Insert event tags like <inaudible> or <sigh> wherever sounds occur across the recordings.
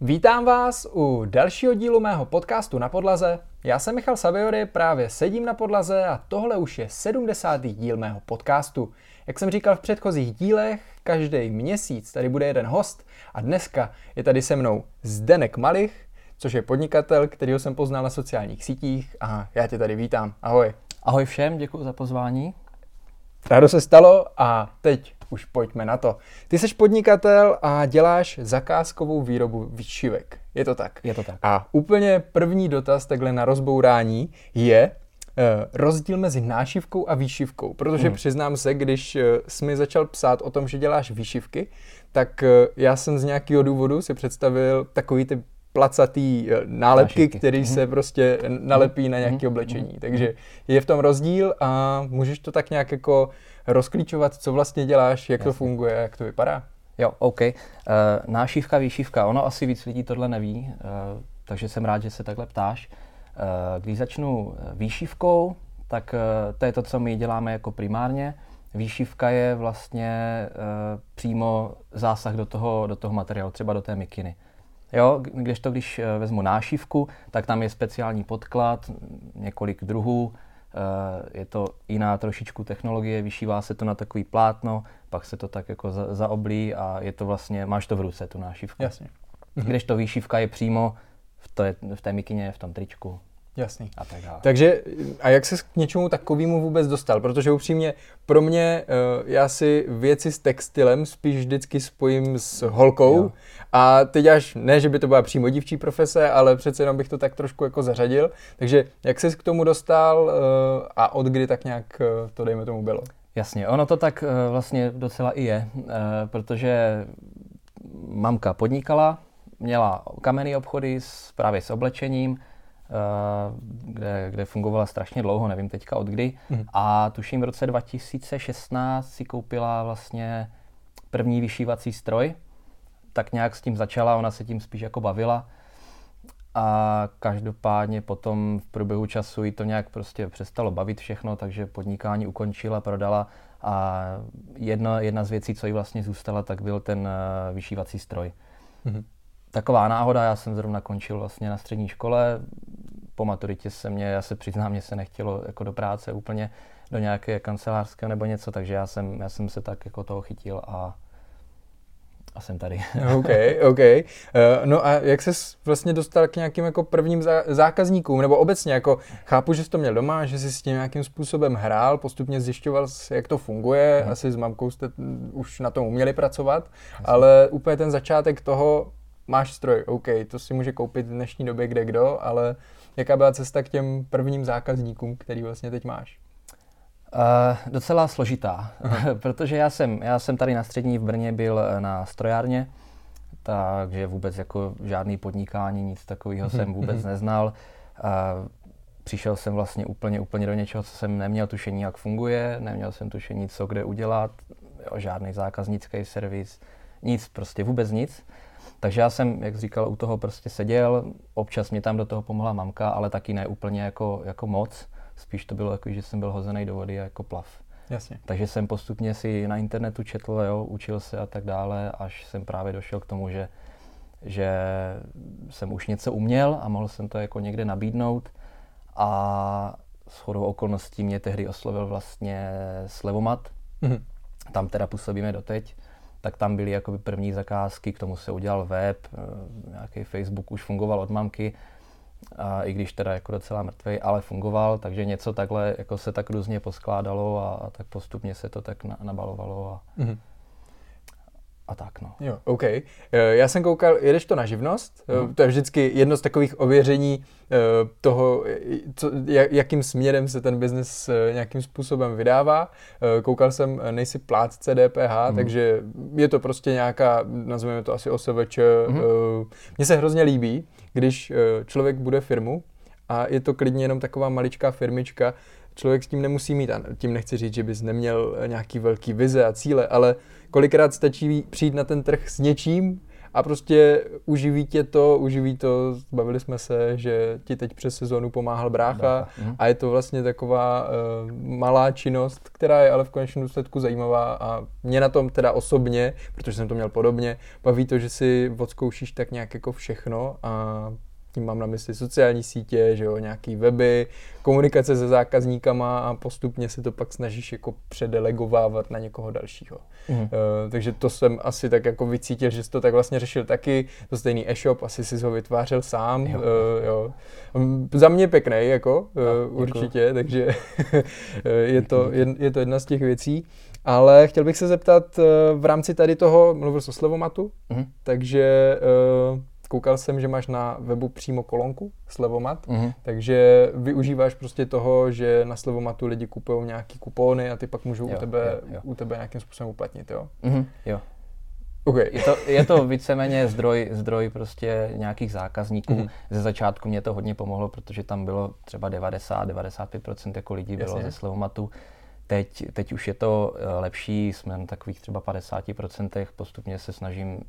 Vítám vás u dalšího dílu mého podcastu na podlaze. Já jsem Michal Saviory, právě sedím na podlaze a tohle už je 70. díl mého podcastu. Jak jsem říkal v předchozích dílech, každý měsíc tady bude jeden host a dneska je tady se mnou Zdenek Malich, což je podnikatel, kterýho jsem poznal na sociálních sítích a já tě tady vítám. Ahoj. Ahoj všem, děkuji za pozvání. Rádo se stalo a teď už pojďme na to. Ty jsi podnikatel a děláš zakázkovou výrobu výšivek. Je to tak? Je to tak. A úplně první dotaz takhle na rozbourání je, Uh, rozdíl mezi nášivkou a výšivkou, protože hmm. přiznám se, když uh, jsi mi začal psát o tom, že děláš výšivky, tak uh, já jsem z nějakého důvodu si představil takový ty placatý nálepky, které se mhm. prostě nalepí na nějaké mhm. oblečení. Takže je v tom rozdíl a můžeš to tak nějak jako rozklíčovat, co vlastně děláš, jak Jasně. to funguje, jak to vypadá? Jo, OK. Uh, nášívka, výšívka, ono asi víc lidí tohle neví, uh, takže jsem rád, že se takhle ptáš. Uh, když začnu výšívkou, tak uh, to je to, co my děláme jako primárně. Výšívka je vlastně uh, přímo zásah do toho, do toho materiálu, třeba do té mikiny. Jo, když to, když vezmu nášívku, tak tam je speciální podklad, několik druhů, je to jiná trošičku technologie, vyšívá se to na takový plátno, pak se to tak jako za, zaoblí a je to vlastně, máš to v ruce, tu nášivku. Jasně. Když to výšivka je přímo v té, v té mikině, v tom tričku. Jasný. A tak dále. Takže a jak se k něčemu takovému vůbec dostal? Protože upřímně pro mě, uh, já si věci s textilem spíš vždycky spojím s holkou jo. a teď až, ne, že by to byla přímo dívčí profese, ale přece jenom bych to tak trošku jako zařadil. Takže jak jsi k tomu dostal uh, a od kdy tak nějak uh, to dejme tomu bylo? Jasně, ono to tak vlastně docela i je, protože mamka podnikala, měla kamenné obchody s, právě s oblečením, Eh, kde, kde fungovala strašně dlouho, nevím teďka od kdy. Mm. A tuším v roce 2016 si koupila vlastně první vyšívací stroj. Tak nějak s tím začala, ona se tím spíš jako bavila. A každopádně potom v průběhu času jí to nějak prostě přestalo bavit všechno, takže podnikání ukončila, prodala a jedna, jedna z věcí, co jí vlastně zůstala, tak byl ten uh, vyšívací stroj. Mm-hmm. Taková náhoda, já jsem zrovna končil vlastně na střední škole, po maturitě se mě, já se přiznám, mě se nechtělo jako do práce úplně do nějaké kancelářské nebo něco, takže já jsem, já jsem se tak jako toho chytil a a jsem tady. <laughs> OK, OK. Uh, no a jak ses vlastně dostal k nějakým jako prvním zákazníkům, nebo obecně, jako chápu, že jsi to měl doma, že jsi s tím nějakým způsobem hrál, postupně zjišťoval, jak to funguje, hmm. asi s mamkou jste už na tom uměli pracovat, Asi. ale úplně ten začátek toho, máš stroj, OK, to si může koupit v dnešní době kde kdo, ale jaká byla cesta k těm prvním zákazníkům, který vlastně teď máš? Uh, docela složitá, <laughs> protože já jsem, já jsem tady na střední v Brně byl eh, na strojárně, takže vůbec jako žádný podnikání, nic takového jsem vůbec neznal. Uh, přišel jsem vlastně úplně, úplně do něčeho, co jsem neměl tušení, jak funguje, neměl jsem tušení, co kde udělat, jo, žádný zákaznický servis, nic, prostě vůbec nic. Takže já jsem, jak říkal, u toho prostě seděl, občas mě tam do toho pomohla mamka, ale taky ne úplně jako, jako moc. Spíš to bylo jako, že jsem byl hozený do vody jako plav. Jasně. Takže jsem postupně si na internetu četl, jo, učil se a tak dále, až jsem právě došel k tomu, že, že jsem už něco uměl a mohl jsem to jako někde nabídnout. A s chodou okolností mě tehdy oslovil vlastně Slevomat. Mm-hmm. Tam teda působíme doteď tak tam byly jakoby první zakázky, k tomu se udělal web, eh, nějaký Facebook už fungoval od mamky, a i když teda jako docela mrtvý, ale fungoval, takže něco takhle jako se tak různě poskládalo a, a tak postupně se to tak na, nabalovalo a, mm-hmm a tak, no. Jo, OK. Eh, já jsem koukal, jedeš to na živnost? No. To je vždycky jedno z takových ověření toho, co, jakým směrem se ten biznis nějakým způsobem vydává. Koukal jsem, nejsi plátce DPH, mm. takže je to prostě nějaká, nazveme to asi OSVČ. Mm. Mně se hrozně líbí, když člověk bude firmu a je to klidně jenom taková maličká firmička, člověk s tím nemusí mít, a tím nechci říct, že bys neměl nějaký velký vize a cíle, ale kolikrát stačí přijít na ten trh s něčím a prostě uživí tě to, uživí to, bavili jsme se, že ti teď přes sezónu pomáhal brácha. Mhm. a je to vlastně taková uh, malá činnost, která je ale v konečném důsledku zajímavá a mě na tom teda osobně, protože jsem to měl podobně, baví to, že si odzkoušíš tak nějak jako všechno a tím mám na mysli sociální sítě, že jo, nějaký weby, komunikace se zákazníkama a postupně si to pak snažíš jako předelegovávat na někoho dalšího. Mm. Uh, takže to jsem asi tak jako vycítil, že jsi to tak vlastně řešil taky, to stejný e-shop, asi si ho vytvářel sám, jo. Uh, jo. Um, za mě pěkný, jako, uh, no, určitě, jako. takže <laughs> je, to, je, je to jedna z těch věcí. Ale chtěl bych se zeptat v rámci tady toho, mluvil jsi o slevomatu, mm. takže koukal jsem, že máš na webu přímo kolonku Slevomat, mm-hmm. takže využíváš prostě toho, že na Slevomatu lidi kupují nějaký kupóny a ty pak můžou jo, u, tebe, jo, jo. u tebe nějakým způsobem uplatnit, jo? Mm-hmm, jo. Okay. Je to, je to víceméně zdroj, zdroj prostě nějakých zákazníků. Mm-hmm. Ze začátku mě to hodně pomohlo, protože tam bylo třeba 90-95% jako lidí bylo Jasně. ze Slevomatu. Teď, teď už je to eh, lepší, jsme na takových třeba 50%, postupně se snažím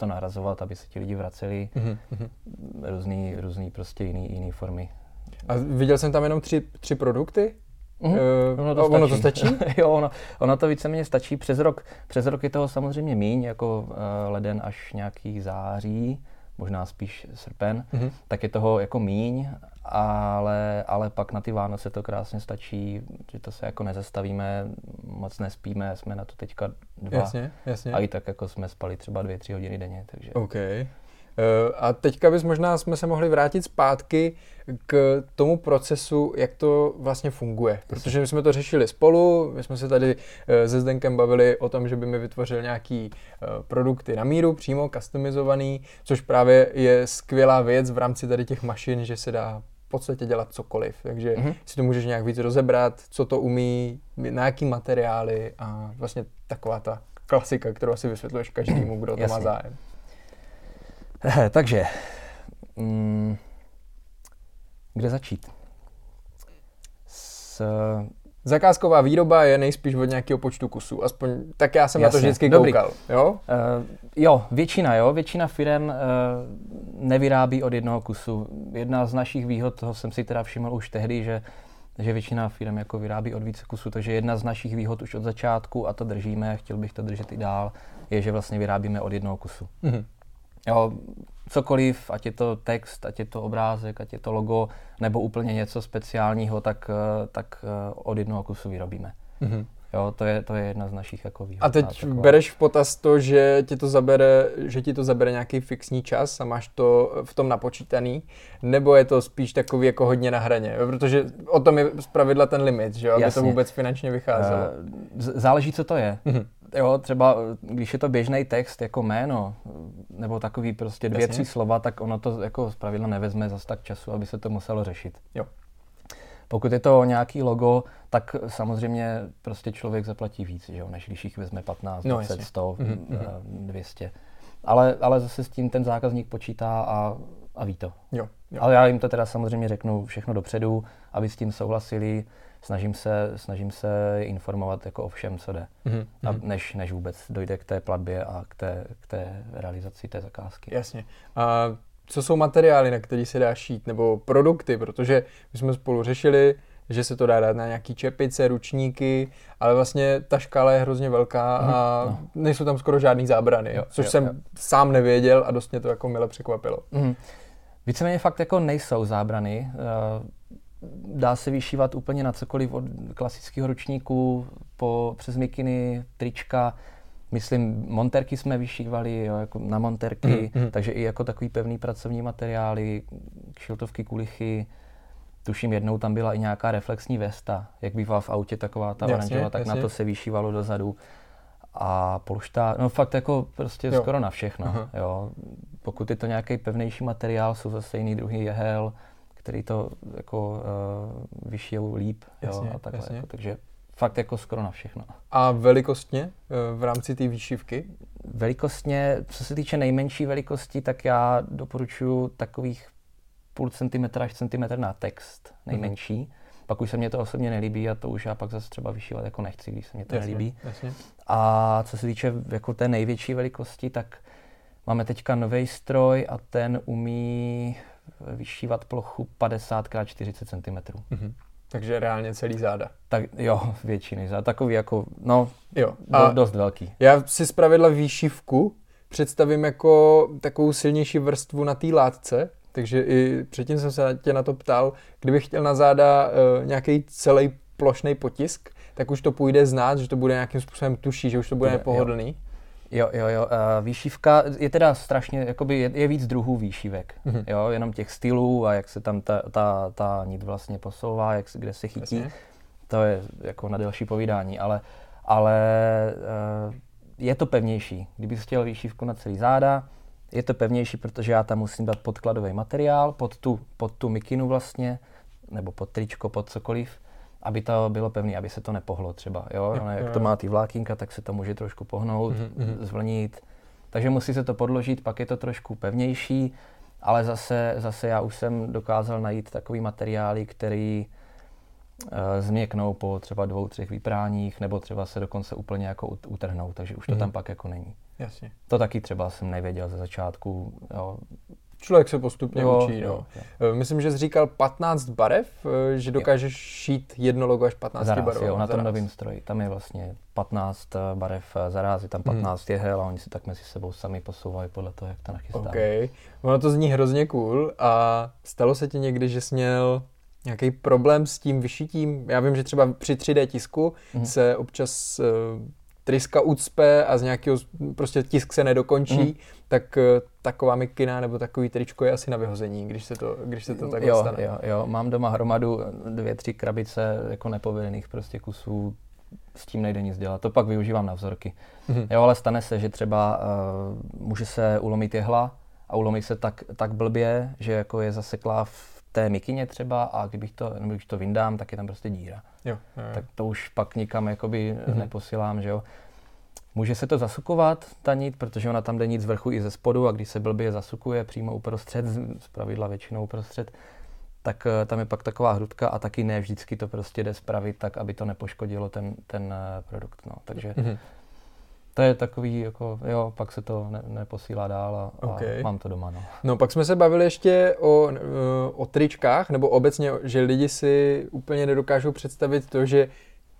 to nahrazovat, aby se ti lidi vraceli mm-hmm. různý, různý prostě jiný, jiný formy. A viděl jsem tam jenom tři, tři produkty? Mm-hmm. Uh, ono, to ono to stačí? <laughs> jo, ono, ono to víceméně stačí. Přes rok, přes rok je toho samozřejmě míň, jako uh, leden až nějaký září, možná spíš srpen, mm-hmm. tak je toho jako míň, ale, ale pak na ty Vánoce to krásně stačí, že to se jako nezastavíme, moc nespíme, jsme na to teďka dva. Jasně, jasně. A i tak jako jsme spali třeba dvě, tři hodiny denně, takže... OK. Eh, a teďka bys možná jsme se mohli vrátit zpátky k tomu procesu, jak to vlastně funguje. Protože my jsme to řešili spolu, my jsme se tady eh, se Zdenkem bavili o tom, že by mi vytvořil nějaký eh, produkty na míru, přímo customizovaný, což právě je skvělá věc v rámci tady těch mašin, že se dá v podstatě dělat cokoliv. Takže mm-hmm. si to můžeš nějak víc rozebrat, co to umí, na jaký materiály a vlastně taková ta klasika, kterou asi vysvětluješ každému, kdo to Jasně. má zájem. Takže, mm, kde začít? S... Zakázková výroba je nejspíš od nějakého počtu kusů, aspoň tak já jsem Jasně. na to vždycky Dobrý. koukal, jo? Uh, jo, většina, jo, většina firm uh, nevyrábí od jednoho kusu. Jedna z našich výhod, toho jsem si teda všiml už tehdy, že že většina firm jako vyrábí od více kusů, takže jedna z našich výhod už od začátku, a to držíme, chtěl bych to držet i dál, je, že vlastně vyrábíme od jednoho kusu. Mm-hmm. Jo, cokoliv, ať je to text, ať je to obrázek, ať je to logo, nebo úplně něco speciálního, tak, eh, tak eh, od jednoho kusu vyrobíme. Mm-hmm. Jo, to je, to je jedna z našich jako výhod. A teď taková. bereš v potaz to, že ti to zabere, že ti to zabere nějaký fixní čas a máš to v tom napočítaný, nebo je to spíš takový jako hodně na hraně, protože o tom je zpravidla ten limit, že jo, aby Jasně. to vůbec finančně vycházelo. Záleží, co to je. Mm-hmm jo, třeba když je to běžný text jako jméno, nebo takový prostě dvě, Jasně. tři slova, tak ono to jako zpravidla nevezme zase tak času, aby se to muselo řešit. Jo. Pokud je to nějaký logo, tak samozřejmě prostě člověk zaplatí víc, že jo, než když jich vezme 15, no, 20, 100, mm-hmm. 200. Ale, ale zase s tím ten zákazník počítá a, a ví to. Jo, jo. Ale já jim to teda samozřejmě řeknu všechno dopředu, aby s tím souhlasili snažím se, snažím se informovat jako o všem, co jde, mm-hmm. a než, než vůbec dojde k té platbě a k té, k té realizaci té zakázky. Jasně. A co jsou materiály, na který se dá šít, nebo produkty, protože my jsme spolu řešili, že se to dá dát na nějaký čepice, ručníky, ale vlastně ta škála je hrozně velká a mm, no. nejsou tam skoro žádný zábrany, jo, což jo, jsem jo. sám nevěděl a dost mě to jako mile překvapilo. Mm. Víceméně fakt jako nejsou zábrany. Uh, dá se vyšívat úplně na cokoliv od klasického ručníku po, přes mikiny, trička, myslím, monterky jsme vyšívali, jo, jako na monterky, mm-hmm. takže i jako takový pevný pracovní materiály, kšiltovky, kulichy, tuším jednou tam byla i nějaká reflexní vesta, jak bývá v autě taková ta oranžová, tak jasně. na to se vyšívalo dozadu. A polšta, no fakt jako prostě jo. skoro na všechno, Aha. jo. Pokud je to nějaký pevnější materiál, jsou zase jiný druhý jehel, který to jako uh, vyšijou líp jasně, jo, a takhle. Jasně. Jako, takže fakt jako skoro na všechno. A velikostně uh, v rámci té výšivky? Velikostně, co se týče nejmenší velikosti, tak já doporučuji takových půl centimetra až centimetr na text nejmenší. Mm-hmm. Pak už se mě to osobně nelíbí a to už já pak zase třeba vyšívat jako nechci, když se mě to jasně, nelíbí. Jasně. A co se týče jako té největší velikosti, tak Máme teďka nový stroj a ten umí vyšívat plochu 50 x 40 cm. Mm-hmm. Takže reálně celý záda. Tak jo, většiny záda. Takový jako, no, jo. A do, dost velký. Já si zpravidla výšivku představím jako takovou silnější vrstvu na té látce, takže i předtím jsem se tě na to ptal, kdybych chtěl na záda uh, nějaký celý plošný potisk, tak už to půjde znát, že to bude nějakým způsobem tuší, že už to bude nepohodlný. Jo. Jo, jo, jo. Uh, výšivka je teda strašně, jakoby je, je víc druhů výšivek. Mm-hmm. Jo, jenom těch stylů a jak se tam ta, ta, ta nit vlastně posouvá, jak, kde se chytí. Jasně. To je jako na delší povídání, ale, ale uh, je to pevnější. Kdyby chtěl výšivku na celý záda, je to pevnější, protože já tam musím dát podkladový materiál pod tu, pod tu mikinu vlastně, nebo pod tričko, pod cokoliv aby to bylo pevné, aby se to nepohlo třeba. Jo? Jo, jak jo. to má ty vlákínka, tak se to může trošku pohnout, mm-hmm. zvlnit. Takže musí se to podložit, pak je to trošku pevnější, ale zase, zase já už jsem dokázal najít takový materiály, který uh, změknou po třeba dvou, třech vypráních, nebo třeba se dokonce úplně jako utrhnou, takže už to mm-hmm. tam pak jako není. Jasně. To taky třeba jsem nevěděl ze začátku. Jo. Člověk se postupně jo, učí. No. Jo, jo. Eh, myslím, že jsi říkal 15 barev, eh, že dokážeš šít jedno logo až 15 zaraz, barev. Jo, na tom novém stroji. Tam je vlastně 15 eh, barev zaráz, je tam 15 hmm. jehel a oni si tak mezi sebou sami posouvají podle toho, jak to nachystá. Okay. Ono to zní hrozně cool a stalo se ti někdy, že jsi měl nějaký problém s tím vyšitím? Já vím, že třeba při 3D tisku hmm. se občas tryska ucpe a z nějakého, prostě tisk se nedokončí, mm. tak uh, taková mikina nebo takový tričko je asi na vyhození, když se to, když se to takhle jo, stane. Jo, jo, mám doma hromadu dvě, tři krabice jako nepovedených prostě kusů, s tím nejde nic dělat. To pak využívám na vzorky. Mm. Jo, ale stane se, že třeba uh, může se ulomit jehla a ulomí se tak, tak blbě, že jako je zaseklá v té mikině třeba a kdybych to, nebo když to vyndám, tak je tam prostě díra. Jo, jo. Tak to už pak nikam jakoby mm-hmm. neposílám, že jo. Může se to zasukovat, ta nit, protože ona tam jde nit z vrchu i ze spodu a když se blbě zasukuje přímo uprostřed, z pravidla většinou uprostřed, tak uh, tam je pak taková hrudka a taky ne vždycky to prostě jde spravit tak, aby to nepoškodilo ten, ten uh, produkt. No. Takže mm-hmm to je takový, jako, jo, pak se to ne, neposílá dál a, okay. a mám to doma. No. no pak jsme se bavili ještě o, o tričkách, nebo obecně, že lidi si úplně nedokážou představit to, že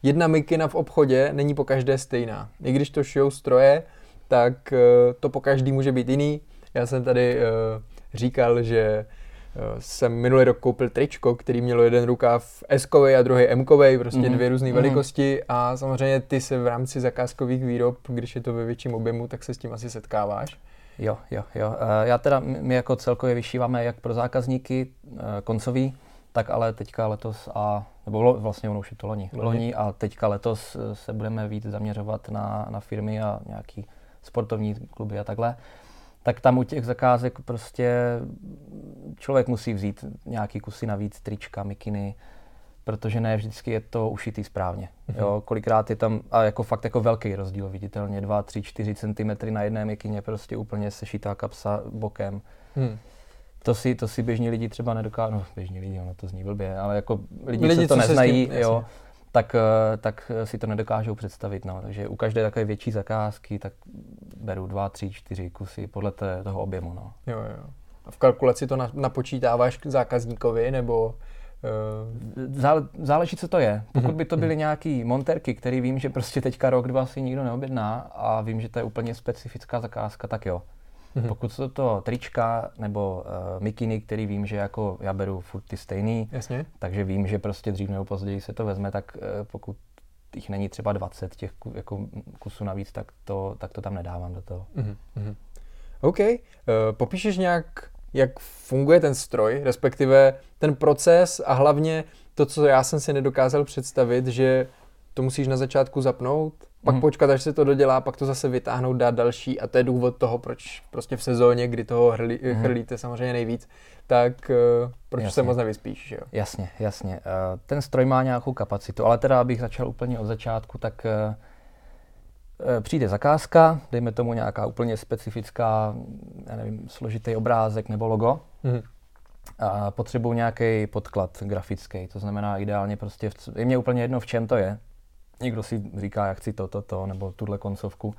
jedna mikina v obchodě není po každé stejná. I když to šijou stroje, tak eh, to po každý může být jiný. Já jsem tady uh, říkal, že jsem minulý rok koupil tričko, který mělo jeden rukáv s a druhý m prostě mm-hmm. dvě různé mm-hmm. velikosti a samozřejmě ty se v rámci zakázkových výrob, když je to ve větším objemu, tak se s tím asi setkáváš. Jo, jo, jo. Eh, já teda, my jako celkově vyšíváme jak pro zákazníky eh, koncový, tak ale teďka letos a, nebo vlastně ono už je to loni, loni, loni a teďka letos se budeme víc zaměřovat na, na firmy a nějaký sportovní kluby a takhle tak tam u těch zakázek prostě člověk musí vzít nějaký kusy navíc, trička, mikiny, protože ne vždycky je to ušitý správně. Mm-hmm. Jo, kolikrát je tam a jako fakt jako velký rozdíl, viditelně 2, 3, 4 cm na jedné mikině, prostě úplně sešitá kapsa bokem. Mm. To si, to si běžní lidi třeba nedokážou, no běžní lidi, ono to zní blbě, ale jako lidi, lidi co to neznají, tím, jo, tak, eh, tak si to nedokážou představit. No. Takže u každé takové větší zakázky tak beru dva, tři, čtyři kusy podle té, toho objemu. No. Jo, jo. A v kalkulaci to napočítáváš k zákazníkovi, nebo... Uh... Záleží, co to je. Pokud by to byly nějaký monterky, který vím, že prostě teďka rok, dva si nikdo neobjedná a vím, že to je úplně specifická zakázka, tak jo. Mm-hmm. Pokud jsou to trička nebo uh, mikiny, který vím, že jako já beru furt ty stejný, Jasně. takže vím, že prostě dřív nebo později se to vezme, tak uh, pokud jich není třeba 20 těch jako kusů navíc, tak to, tak to tam nedávám do toho. Mm-hmm. OK. Uh, popíšeš nějak, jak funguje ten stroj, respektive ten proces a hlavně to, co já jsem si nedokázal představit, že to musíš na začátku zapnout, pak hmm. počkat, až se to dodělá, pak to zase vytáhnout, dát další a to je důvod toho, proč prostě v sezóně, kdy toho hrlí, hmm. chrlíte samozřejmě nejvíc, tak uh, proč jasně. se moc nevyspíš, že jo? Jasně, jasně. Uh, ten stroj má nějakou kapacitu, ale teda abych začal úplně od začátku, tak uh, přijde zakázka, dejme tomu nějaká úplně specifická, já nevím, složitý obrázek nebo logo. Hmm. A potřebuji nějaký podklad grafický, to znamená ideálně prostě, v, je mě úplně jedno, v čem to je, někdo si říká, jak chci to, to, to, nebo tuhle koncovku,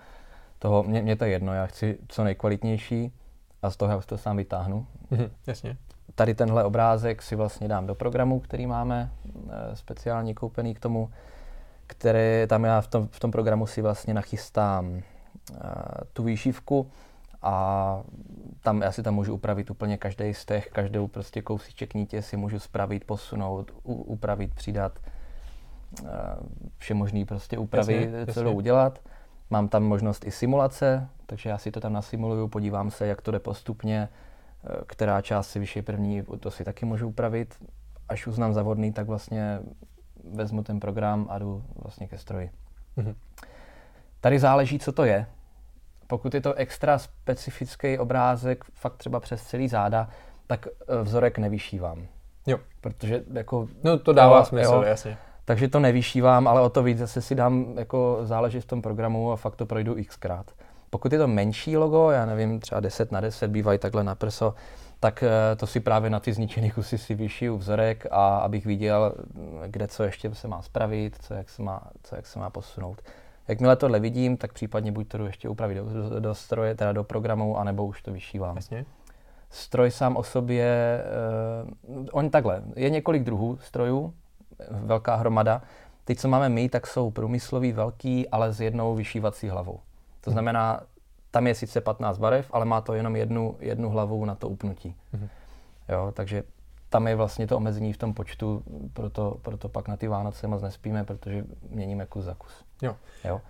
toho, mě, mě to je jedno, já chci co nejkvalitnější a z toho já to sám vytáhnu. Mhm, jasně. Tady tenhle obrázek si vlastně dám do programu, který máme e, speciálně koupený k tomu, který tam já v tom, v tom programu si vlastně nachystám e, tu výšivku a tam já si tam můžu upravit úplně každý z těch, každou prostě kousíček nítě si můžu spravit, posunout, u, upravit, přidat, vše možný prostě úpravy, Jasně, co jasně. jdou udělat. Mám tam možnost i simulace, takže já si to tam nasimuluju, podívám se, jak to jde postupně, eh, která část si vyšší první, to si taky můžu upravit. Až uznám za vhodný, tak vlastně vezmu ten program a jdu vlastně ke stroji. Mhm. Tady záleží, co to je. Pokud je to extra specifický obrázek, fakt třeba přes celý záda, tak eh, vzorek nevyšívám. Jo. Protože jako No to dává Jo, smysl, jo. jasně. Takže to nevyšívám, ale o to víc zase si dám, jako záleží v tom programu a fakt to projdu xkrát. Pokud je to menší logo, já nevím, třeba 10 na 10 bývají takhle na prso, tak eh, to si právě na ty zničené kusy si vyšiju vzorek a abych viděl, kde co ještě se má spravit, co jak se má, co jak se má posunout. Jakmile tohle vidím, tak případně buď to jdu ještě upravit do, do, do stroje, teda do programu, anebo už to vyšívám. Jasně. Stroj sám o sobě, uh, on takhle, je několik druhů strojů, velká hromada. Ty, co máme my, tak jsou průmyslový, velký, ale s jednou vyšívací hlavou. To znamená, tam je sice 15 barev, ale má to jenom jednu, jednu hlavu na to upnutí. Mhm. Jo, takže tam je vlastně to omezení v tom počtu, proto, proto pak na ty Vánoce moc nespíme, protože měníme kus za kus. Jo. jo.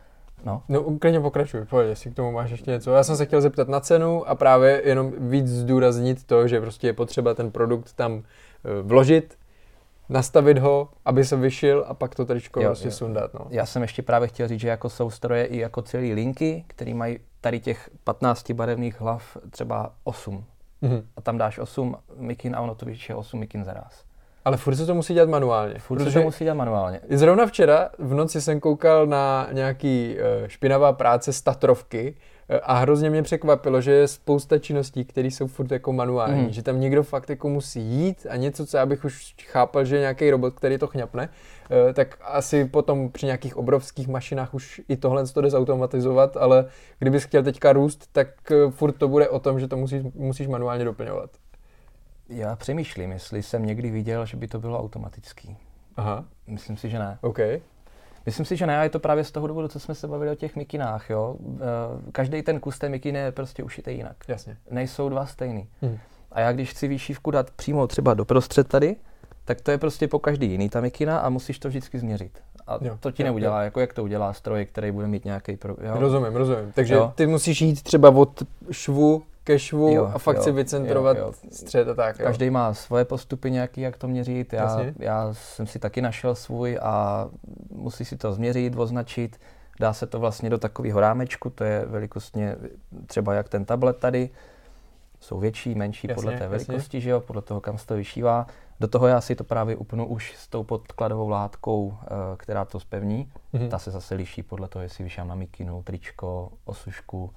No, No, klidně pokračuj, pojď, jestli k tomu máš ještě něco. Já jsem se chtěl zeptat na cenu a právě jenom víc zdůraznit to, že prostě je potřeba ten produkt tam eh, vložit, nastavit ho, aby se vyšil a pak to tričko Jo, prostě jo. sundat. No. Já jsem ještě právě chtěl říct, že jako jsou stroje i jako celé linky, které mají tady těch 15 barevných hlav třeba 8. Mhm. A tam dáš 8 mikin a ono to vyšší 8 mikin za raz. Ale furt se to musí dělat manuálně. Furt se to musí dělat manuálně. Zrovna včera v noci jsem koukal na nějaký eh, špinavá práce z Tatrovky eh, a hrozně mě překvapilo, že je spousta činností, které jsou furt jako manuální, Mhm. že tam někdo fakt jako musí jít a něco, co já bych už chápal, že je nějaký robot, který to chňapne, eh, tak asi potom při nějakých obrovských mašinách už i tohle to jde zautomatizovat, ale kdybys chtěl teďka růst, tak eh, furt to bude o tom, že to musíš, musíš manuálně doplňovat. Já přemýšlím, jestli jsem někdy viděl, že by to bylo automatický. Aha, Myslím si, že ne. OK. Myslím si, že ne, a je to právě z toho důvodu, co jsme se bavili o těch mikinách. Jo? Každý ten kus té mikiny je prostě ušitý jinak. Jasně. Nejsou dva stejný. Hm. A já když chci výšívku dát přímo třeba doprostřed tady, tak to je prostě po každý jiný ta mikina a musíš to vždycky změřit. A Jo, to ti jo, neudělá, jako jak to udělá stroj, který bude mít nějaký pro... Jo? Rozumím, rozumím. Takže Jo. ty musíš jít třeba od švu ke švu Jo, a fakt jo, si vycentrovat jo, jo. střed a tak. Jo. Každý má svoje postupy nějaký, jak to měřit. Já, Jasně. já jsem si taky našel svůj a musí si to změřit, označit. Dá se to vlastně do takového rámečku, to je velikostně třeba jak ten tablet tady. Jsou větší, menší Jasně, podle té jasně. velikosti, že jo, podle toho, kam se to vyšívá. Do toho já si to právě upnu už s tou podkladovou látkou, eh, která to spevní. Mhm. Ta se zase liší podle toho, jestli vyšám na mikinu, tričko, osušku,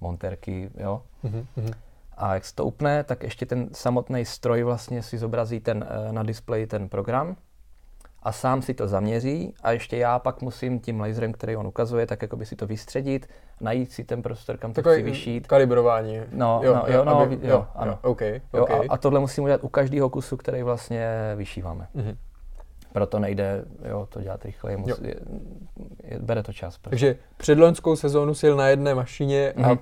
monterky, jo. Mhm, mhm. A jak se to upne, tak ještě ten samotný stroj vlastně si zobrazí ten, eh, na displeji ten program a sám si to zaměří a ještě já pak musím tím laserem, který on ukazuje, tak jako by si to vystředit, najít si ten prostor, kam to chci Takový vyšít. kalibrování. No, no, jo, no, aby, vi- jo, ano. OK, Jo, OK. a, a tohle musím udělat u každého kusu, který vlastně vyšíváme. Mhm. Proto nejde jo, to dělat rychleji, Jo. musí, je, je, bere to čas. Prostě. Takže předloňskou sezónu sil na jedné mašině a Mhm.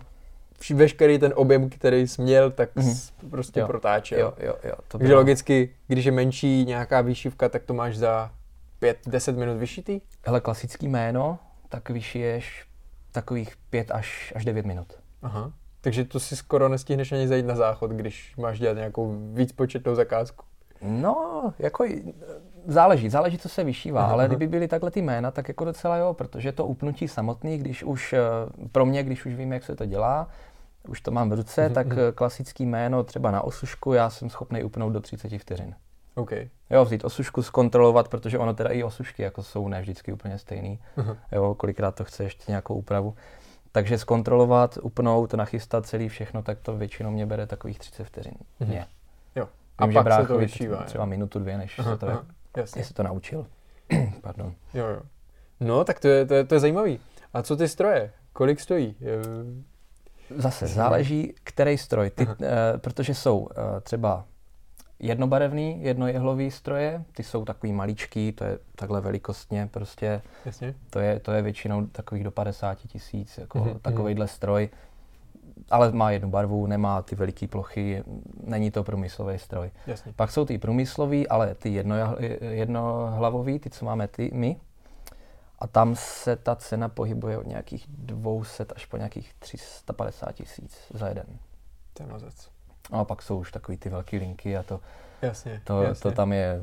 vš- veškerý ten objem, který jsi měl, tak Mhm. jsi prostě Jo, protáčel. Jo, jo, jo. To Takže bylo- logicky, když je menší nějaká výšivka, tak to máš za 5-10 minut vyšitý? Hele, klasický jméno, tak vyšiješ takových 5 až, až 9 minut. Aha. Takže to si skoro nestihneš ani zajít na záchod, když máš dělat nějakou víc početnou zakázku. No, jako záleží, záleží, co se vyšívá, Aha, ale kdyby byly takhle ty jména, tak jako docela jo, protože to upnutí samotný, když už, eh, pro mě, když už vím, jak se to dělá, už to mám v ruce, Mhm, tak mhm. eh, klasický jméno třeba na osušku já jsem schopný upnout do 30 vteřin. OK. Jo, vzít osušku, zkontrolovat, protože ono teda i osušky jako jsou ne vždycky úplně stejný. Aha. Jo, kolikrát to chce ještě nějakou úpravu. Takže zkontrolovat, upnout, nachystat celý všechno, tak to většinou mě bere takových 30 vteřin. Mhm. Mě. Jo. A Vím, že pak se to vyšívá. Třeba minutu, dvě, než Aha, se to, aha, jasně. je se to naučil. <clears throat> Pardon. Jo, jo. No, tak to je, to je, to je zajímavý. A co ty stroje? Kolik stojí? Zase záleží, který stroj, ty, uh, protože jsou uh, třeba jednobarevný, jednojehlový stroje, ty jsou takový maličký, to je takhle velikostně prostě, Jasně. To, je, to je většinou takových do 50 tisíc, jako mm-hmm. takovýhle stroj, ale má jednu barvu, nemá ty veliké plochy, není to průmyslový stroj. Jasně. Pak jsou ty průmyslový, ale ty jedno, jednohlavový, ty, co máme ty, my, a tam se ta cena pohybuje od nějakých 200 až po nějakých 350 tisíc za jeden. To je mazec. No a pak jsou už takový ty velké linky a to, jasně, to, jasně. to tam je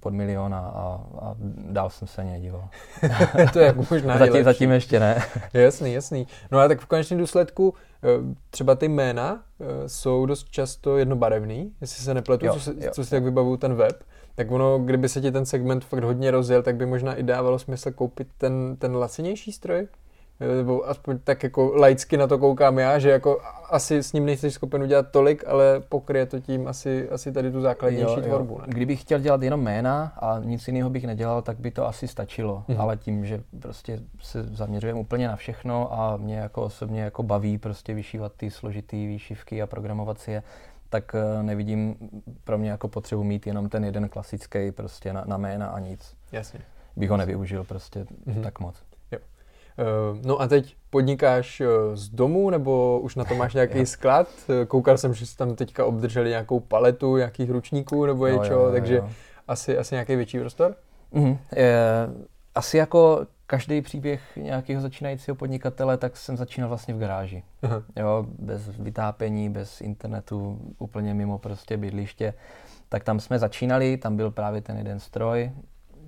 pod milion a, a dál jsem se nedíval. <laughs> to je možná zatím, zatím ještě ne. <laughs> jasný, jasný. No a tak v konečném důsledku eh, třeba ty jména eh, jsou dost často jednobarevný, jestli se nepletu, jo, co, si, jo. co si tak vybavuju ten web tak ono, kdyby se ti ten segment fakt hodně rozjel, tak by možná i dávalo smysl koupit ten, ten lacinější stroj? Nebo aspoň tak jako laicky na to koukám já, že jako asi s ním nejsi schopen udělat tolik, ale pokryje to tím asi, asi tady tu základnější jo, tvorbu. Jo. Ne? Kdybych chtěl dělat jenom jména a nic jiného bych nedělal, tak by to asi stačilo. Mhm. Ale tím, že prostě se zaměřujeme úplně na všechno a mě jako osobně jako baví prostě vyšívat ty složitý výšivky a programovací je, tak eh, nevidím pro mě jako potřebu mít jenom ten jeden klasický prostě na, na jména a nic. Jasně. Bych ho nevyužil prostě mm-hmm. tak moc. Uh, no a teď podnikáš uh, z domu, nebo už na to máš nějaký sklad? Koukal jsem, že jsi tam teďka obdrželi nějakou paletu nějakých ručníků nebo něčeho, takže jo. Asi, asi nějaký větší prostor? Mm-hmm. Je, asi jako každý příběh nějakého začínajícího podnikatele, tak jsem začínal vlastně v garáži. Aha. Jo, bez vytápění, bez internetu, úplně mimo prostě bydliště. Tak tam jsme začínali, tam byl právě ten jeden stroj,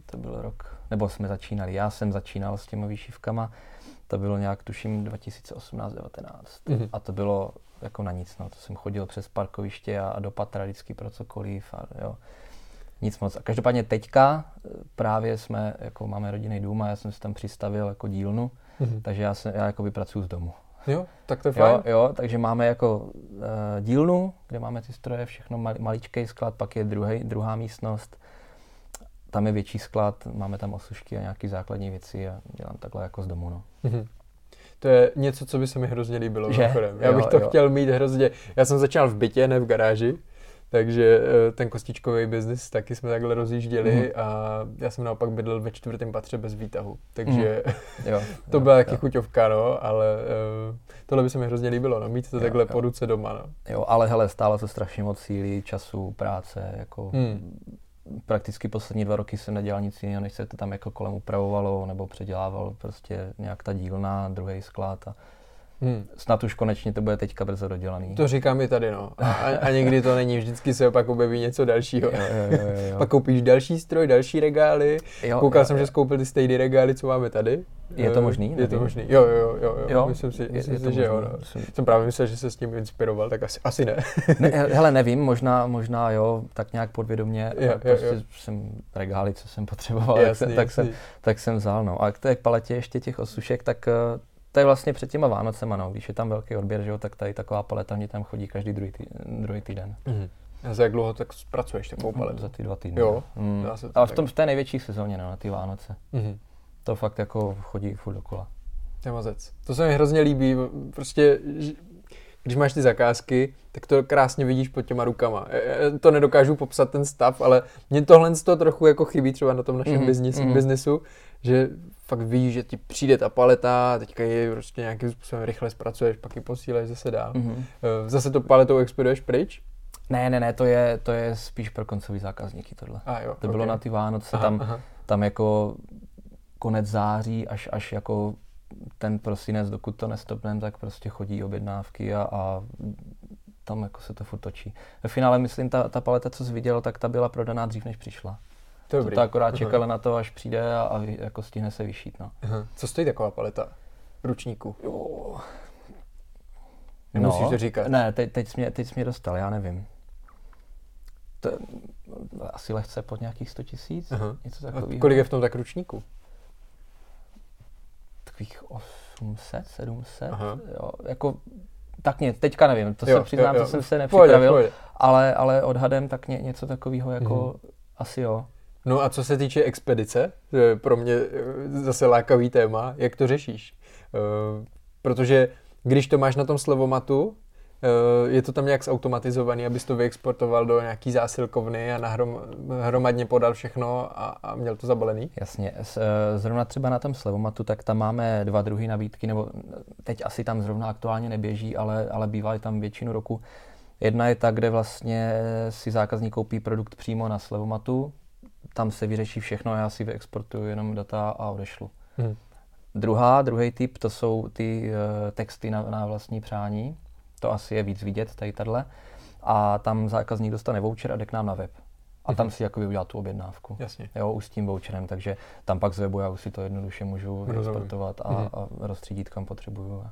to byl rok, nebo jsme začínali, já jsem začínal s těma výšivkama, to bylo nějak tuším 2018-19 mhm. a to bylo jako na nic, no. to jsem chodil přes parkoviště a, a do patra vždycky pro cokoliv a jo nic moc. A každopádně teďka eh, právě jsme, jako máme rodinný dům a já jsem si tam přistavil jako dílnu, mm-hmm. takže já, se, já jako vypracuju z domu. Jo, tak to je fajn. Jo, jo, takže máme jako uh, dílnu, kde máme ty stroje, všechno mal, maličký sklad, pak je druhý, druhá místnost, tam je větší sklad, máme tam osušky a nějaké základní věci a dělám takhle jako z domu. No. Mm-hmm. To je něco, co by se mi hrozně líbilo. Že? Já bych jo, to jo. chtěl mít hrozně. Já jsem začal v bytě, ne v garáži. Takže eh, ten kostičkový biznis taky jsme takhle rozjížděli mm. a já jsem naopak bydlel ve čtvrtém patře bez výtahu. Takže mm. <laughs> jo, to byla taky chuťovka, no, ale uh, tohle by se mi hrozně líbilo, no, mít to jo, takhle jo. po ruce doma. No. Jo, ale hele, stále to strašně moc síly, času, práce, jako mm. Prakticky poslední dva roky jsem nedělal nic jiného, než se to tam jako kolem upravovalo nebo předělával prostě nějak ta dílna, druhý sklad a Hmm. Snad už konečně to bude teďka brzo dodělaný. To říkám i tady, no. A, a někdy to není, vždycky se opak objeví něco dalšího. Jo, jo, jo, jo. <laughs> Pak koupíš další stroj, další regály. Jo, Koukal jo, jsem, jo. že jsi koupil ty stejné regály, co máme tady. Je to možný? Je to možný. Jo, jo, jo, jo. jo? Myslím si, myslím je, je si že jo. No. Jsem právě myslel, že se s tím inspiroval, tak asi, asi ne. ne. <laughs> Hele, nevím, možná, možná jo, tak nějak podvědomě. Jo, jo, prostě jo. jsem regály, co jsem potřeboval, jasný, tak, tak, jsem, tak jsem vzal. No. A k té paletě ještě těch osušek, tak eh, to je vlastně před těma Vánocema, no. Když je tam velký odběr, že jo, tak tady taková paleta mě tam chodí každý druhý, tý, druhý týden. Mm. A za jak dlouho tak zpracuješ takovou paletu? Za ty dva týdny. Jo, mm. Ale v, tom, v té největší sezóně, no, na ty Vánoce. Mm. To fakt jako chodí furt dokola. To je mazec. To se mi hrozně líbí, prostě když máš ty zakázky, tak to krásně vidíš pod těma rukama. To nedokážu popsat ten stav, ale mě tohle to trochu jako chybí třeba na tom našem mm-hmm. biznis, mm-hmm. biznesu, že fakt víš, že ti přijde ta paleta, teďka ji prostě nějakým způsobem rychle zpracuješ, pak ji posíleš zase dál. Mm-hmm. Zase to paletou expeduješ pryč? Ne, ne, ne, to je, to je spíš pro koncový zákazníky tohle. A jo, to okay. bylo na ty Vánoce, aha, tam, aha. tam jako konec září až, až jako ten prosinec, dokud to nestopneme, tak prostě chodí objednávky a, a tam jako se to furt točí. Ve finále, myslím, ta, ta paleta, co jsi viděl, tak ta byla prodaná dřív, než přišla. Dobrý. To akorát čekala na to, až přijde a, a jako stihne se vyšít. No. Aha. Co stojí taková paleta ručníku? Jo. Nemusíš no, to říkat. Ne, teď, teď, jsi mě, teď jsi mě dostal, já nevím. To, asi lehce pod nějakých 100 tisíc, něco takového. Kolik je v tom tak ručníku? Takových 800, 700, Aha. jo, jako tak ně, teďka nevím, to jo, se přiznám, jo, jo. to jsem se nepřipravil, pojde, pojde. Ale, ale odhadem tak ně, něco takového jako mm. asi jo. No a co se týče expedice, to je pro mě eh, zase lákavý téma, jak to řešíš? Uh, protože když to máš na tom slevomatu, je to tam nějak zautomatizovaný, abys to vyexportoval do nějaký zásilkovny a nahrom, hromadně podal všechno a, a měl to zabalený? Jasně. Eh, zrovna třeba na tom slevomatu, tak tam máme dva druhy nabídky, nebo teď asi tam zrovna aktuálně neběží, ale, ale bývaly tam většinu roku. Jedna je ta, kde vlastně si zákazník koupí produkt přímo na slevomatu, tam se vyřeší všechno, já si vyexportuju jenom data a odešlu. Hmm. Druhá, druhý typ, to jsou ty texty na, na vlastní přání, to asi je víc vidět, tady tadyhle. A tam zákazník dostane voucher a jde k nám na web. A tam mhm. si jakoby udělat tu objednávku. Jasně. Jo, už s tím voucherem, takže tam pak z webu já už si to jednoduše můžu exportovat a, mhm. a rozstřídit, kam potřebuju.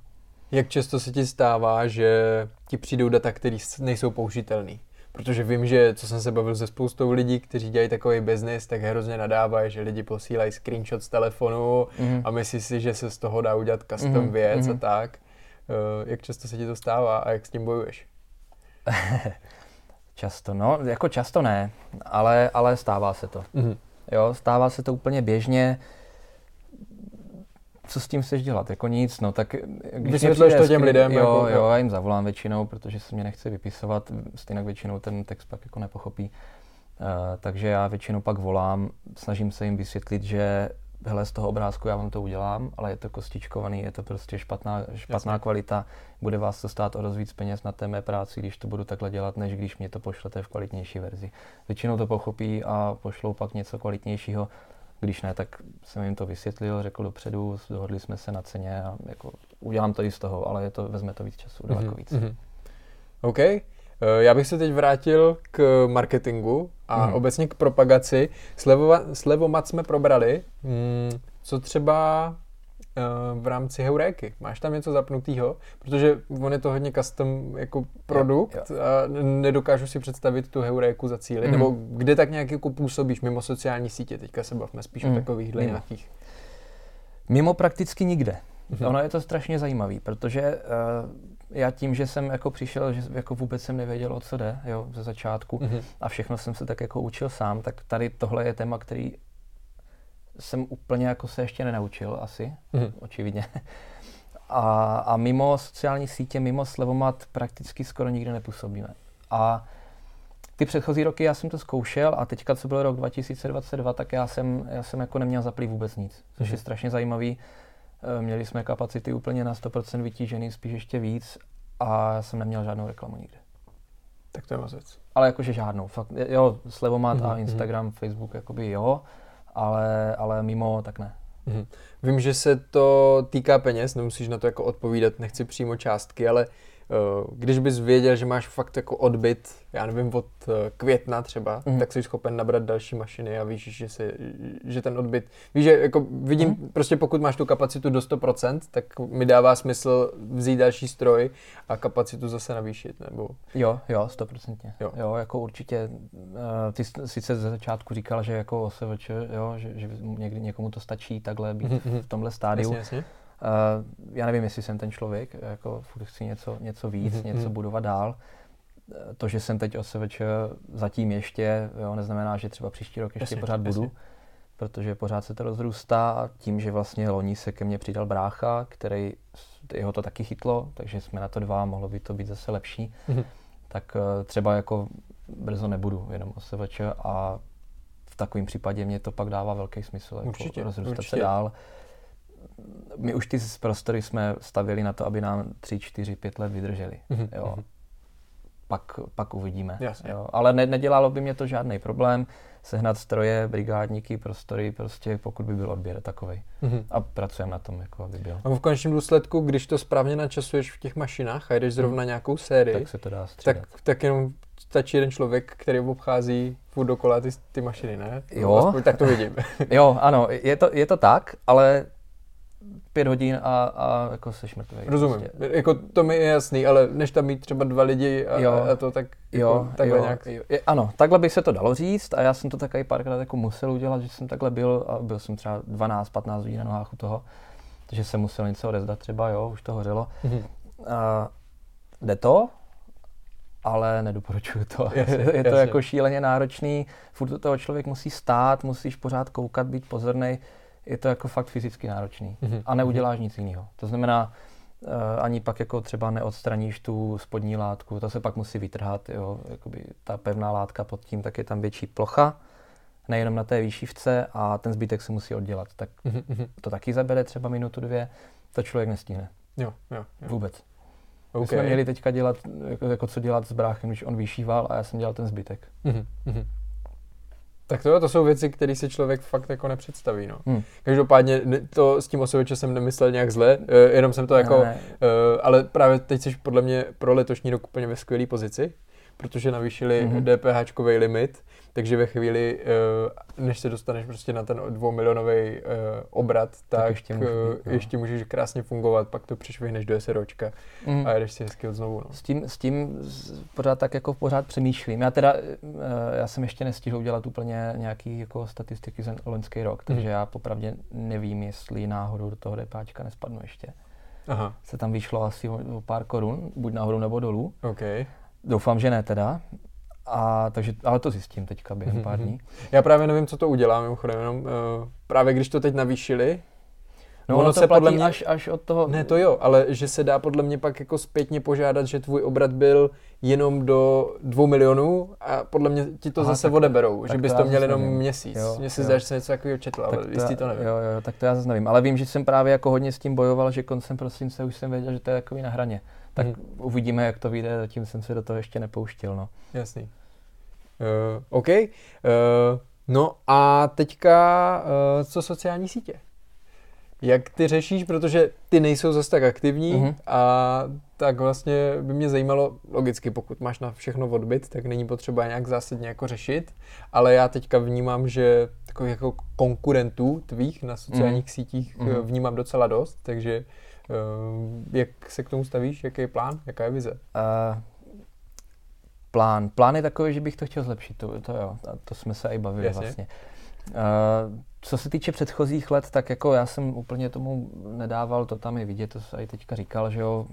Jak často se ti stává, že ti přijdou data, které nejsou použitelné? Protože vím, že co jsem se bavil se spoustou lidí, kteří dělají takový biznis, tak hrozně nadávají, že lidi posílají screenshot z telefonu mm-hmm. a myslí si, že se z toho dá udělat custom mm-hmm. věc mm-hmm. a tak. Uh, jak často se ti to stává a jak s tím bojuješ? <laughs> často, no, jako často ne, ale, ale stává se to. Mm-hmm. Jo, stává se to úplně běžně. Co s tím chceš dělat? Jako nic, no tak... Když Vysvětluješ to těm lidem? Jo, jako, jo, já jim zavolám většinou, protože se mě nechce vypisovat, stejně většinou ten text pak jako nepochopí. Uh, takže já většinou pak volám, snažím se jim vysvětlit, že hele, z toho obrázku já vám to udělám, ale je to kostičkovaný, je to prostě špatná, špatná Jasně. kvalita, bude vás to stát o dost víc peněz na té mé práci, když to budu takhle dělat, než když mě to pošlete v kvalitnější verzi. Většinou to pochopí a pošlou pak něco kvalitnějšího, když ne, tak jsem jim to vysvětlil, řekl dopředu, dohodli jsme se na ceně a jako udělám to i z toho, ale je to, vezme to víc času, daleko mm-hmm. víc. Mm-hmm. OK. Eh, já bych se teď vrátil k marketingu a hmm. obecně k propagaci. Slevova, slevomat jsme probrali. Hmm, co třeba uh, v rámci Heuréky? Máš tam něco zapnutého? Protože on je to hodně custom jako produkt jo, jo. a nedokážu si představit tu Heuréku za cíly. Hmm. Nebo kde tak nějak jako působíš mimo sociální sítě? Teďka se bavíme spíš hmm. o takových nějakých. Mimo prakticky nikde. Hmm. Ono je to strašně zajímavé, protože uh, já tím, že jsem jako přišel, že jako vůbec jsem nevěděl, o co jde, jo, ze začátku mm-hmm. a všechno jsem se tak jako učil sám, tak tady tohle je téma, který jsem úplně jako se ještě nenaučil asi, mm-hmm. očividně. A, a mimo sociální sítě, mimo Slevomat prakticky skoro nikdy nepůsobíme. A ty předchozí roky já jsem to zkoušel a teďka, co byl rok 2022, tak já jsem, já jsem jako neměl zaplý vůbec nic, což mm-hmm. je strašně zajímavý měli jsme kapacity úplně na 100% vytížený, spíš ještě víc a já jsem neměl žádnou reklamu nikde. Tak to je mazec. Ale jakože žádnou. Fakt, jo, Slevomat mm-hmm. a mhm. Instagram, Facebook, jakoby jo, ale, ale mimo tak ne. Mm-hmm. Vím, že se to týká peněz, nemusíš na to jako odpovídat, nechci přímo částky, ale Eh, když bys věděl, že máš fakt jako odbyt, já nevím, od eh, května třeba, mm. tak jsi schopen nabrat další mašiny a víš, že, se, že ten odbyt, víš, že jako vidím, mm. prostě pokud máš tu kapacitu do 100%, tak mi dává smysl vzít další stroj a kapacitu zase navýšit, nebo... Jo, jo, 100%. Jo, jo jako určitě, uh, ty sice ze začátku říkal, že jako OSVČ, jo, že, že někdy někomu to stačí takhle být mm-hmm. v tomhle stádiu. Jasně, jasně Uh, já nevím, jestli jsem ten člověk, jako furt chci něco, něco víc, mm-hmm. něco budovat dál. Eh, to, že jsem teď OSVČ zatím ještě, jo, neznamená, že třeba příští rok ještě jasně, pořád jasně. budu, protože pořád se to rozrůstá a tím, že vlastně loni se ke mně přidal brácha, který jeho to taky chytlo, takže jsme na to dva, mohlo by to být zase lepší, mm-hmm. tak uh, třeba jako brzo nebudu jenom OSVČ a v takovém případě mě to pak dává velký smysl, jako určitě, rozrůstat určitě. se dál my už ty prostory jsme stavili na to, aby nám 3, 4, 5 let vydrželi. Mm-hmm. Jo. Mhm. Pak, pak uvidíme. Jo. Ale ne, nedělalo by mě to žádný problém sehnat stroje, brigádníky, prostory, prostě pokud by byl odběr takový. Mm-hmm. A pracujeme na tom, jako aby byl. A v konečném důsledku, když to správně načasuješ v těch mašinách a jdeš zrovna mm. nějakou sérii, tak se to dá střídat. Tak, tak jenom stačí jeden člověk, který obchází furt dokola ty, ty mašiny, ne? Jo. Aspoň tak to vidím. <laughs> jo, ano, je to, je to tak, ale pět hodin a, a jako seš mrtvý. Rozumím. Prostě. Jako to mi je jasný, ale než tam mít třeba dva lidi a, jo. a to, tak jo, jako, takhle jo, nějak... Jo. Ano, takhle by se to dalo říct a já jsem to taky párkrát jako musel udělat, že jsem takhle byl a byl jsem třeba 12-15 hodin na nohách u toho, takže jsem musel něco odezdat třeba, jo, už to hořelo. Mm-hmm. A, jde to, ale nedoporučuju to. <laughs> Jasně, je to jasně. jako šíleně náročný, furt toho člověk musí stát, musíš pořád koukat, být pozorný je to jako fakt fyzicky náročný mm-hmm. a neuděláš nic jiného. To znamená, ani pak jako třeba neodstraníš tu spodní látku, to se pak musí vytrhat, jo, jakoby ta pevná látka pod tím, tak je tam větší plocha, nejenom na té výšivce a ten zbytek se musí oddělat. Tak mm-hmm. to taky zabere třeba minutu, dvě, to člověk nestihne. Jo, jo, jo. Vůbec. Okay. My jsme měli teďka dělat, jako, jako co dělat s bráchem, když on vyšíval a já jsem dělal ten zbytek. Mm-hmm. Tak to, to jsou věci, které si člověk fakt jako nepředstaví. No. Hmm. Každopádně to s tím osobeče jsem nemyslel nějak zle, uh, jenom jsem to jako, ne. uh, ale právě teď jsi podle mě pro letošní rok úplně ve skvělé pozici, protože navýšili mm-hmm. DPH limit, takže ve chvíli, eh, než se dostaneš prostě na ten dvoumilionový eh, obrat, tak, tak ještě, můžeš, být, no. ještě můžeš krásně fungovat, pak to přišvihneš do SROčka mm. a jedeš si hezky od znovu. No. S, tím, s tím pořád tak jako pořád přemýšlím. Já teda, eh, já jsem ještě nestihl udělat úplně nějaký jako statistiky za loňský rok, takže mm. já popravdě nevím, jestli náhodou do toho DPáčka nespadnu ještě. Aha. Se tam vyšlo asi o pár korun, buď nahoru nebo dolů. Okay. Doufám, že ne teda. A takže, ale to zjistím teďka během pár dní. <laughs> Já právě nevím, co to udělá, mimochodem, jenom uh, právě když to teď navýšili, No ono, to se podle mě až, až od toho... Ne, to jo, ale že se dá podle mě pak jako zpětně požádat, že tvůj obrat byl jenom do dvou milionů a podle mě ti to Aha, zase tak, odeberou, tak že bys to, to měl jenom nevím. měsíc. Mně se zdá, že jsem něco takového četl, tak ale to, jistý to nevím. Jo, jo, tak to já zase nevím, ale vím, že jsem právě jako hodně s tím bojoval, že koncem prosince už jsem věděl, že to je takový na hraně. Tak hmm. uvidíme, jak to vyjde, zatím jsem se do toho ještě nepouštěl. No. Jasný. Uh, OK. Uh, no a teďka, uh, co sociální sítě? Jak ty řešíš, protože ty nejsou zase tak aktivní uh-huh. a tak vlastně by mě zajímalo, logicky pokud máš na všechno odbyt, tak není potřeba nějak zásadně jako řešit, ale já teďka vnímám, že takových jako konkurentů tvých na sociálních uh-huh. sítích uh-huh. vnímám docela dost, takže uh, jak se k tomu stavíš, jaký je plán, jaká je vize? Uh, plán. Plán je takový, že bych to chtěl zlepšit, to, to jo, a to jsme se i bavili Jasně. vlastně. Uh, co se týče předchozích let, tak jako já jsem úplně tomu nedával, to tam je vidět, to se i teďka říkal, že jo,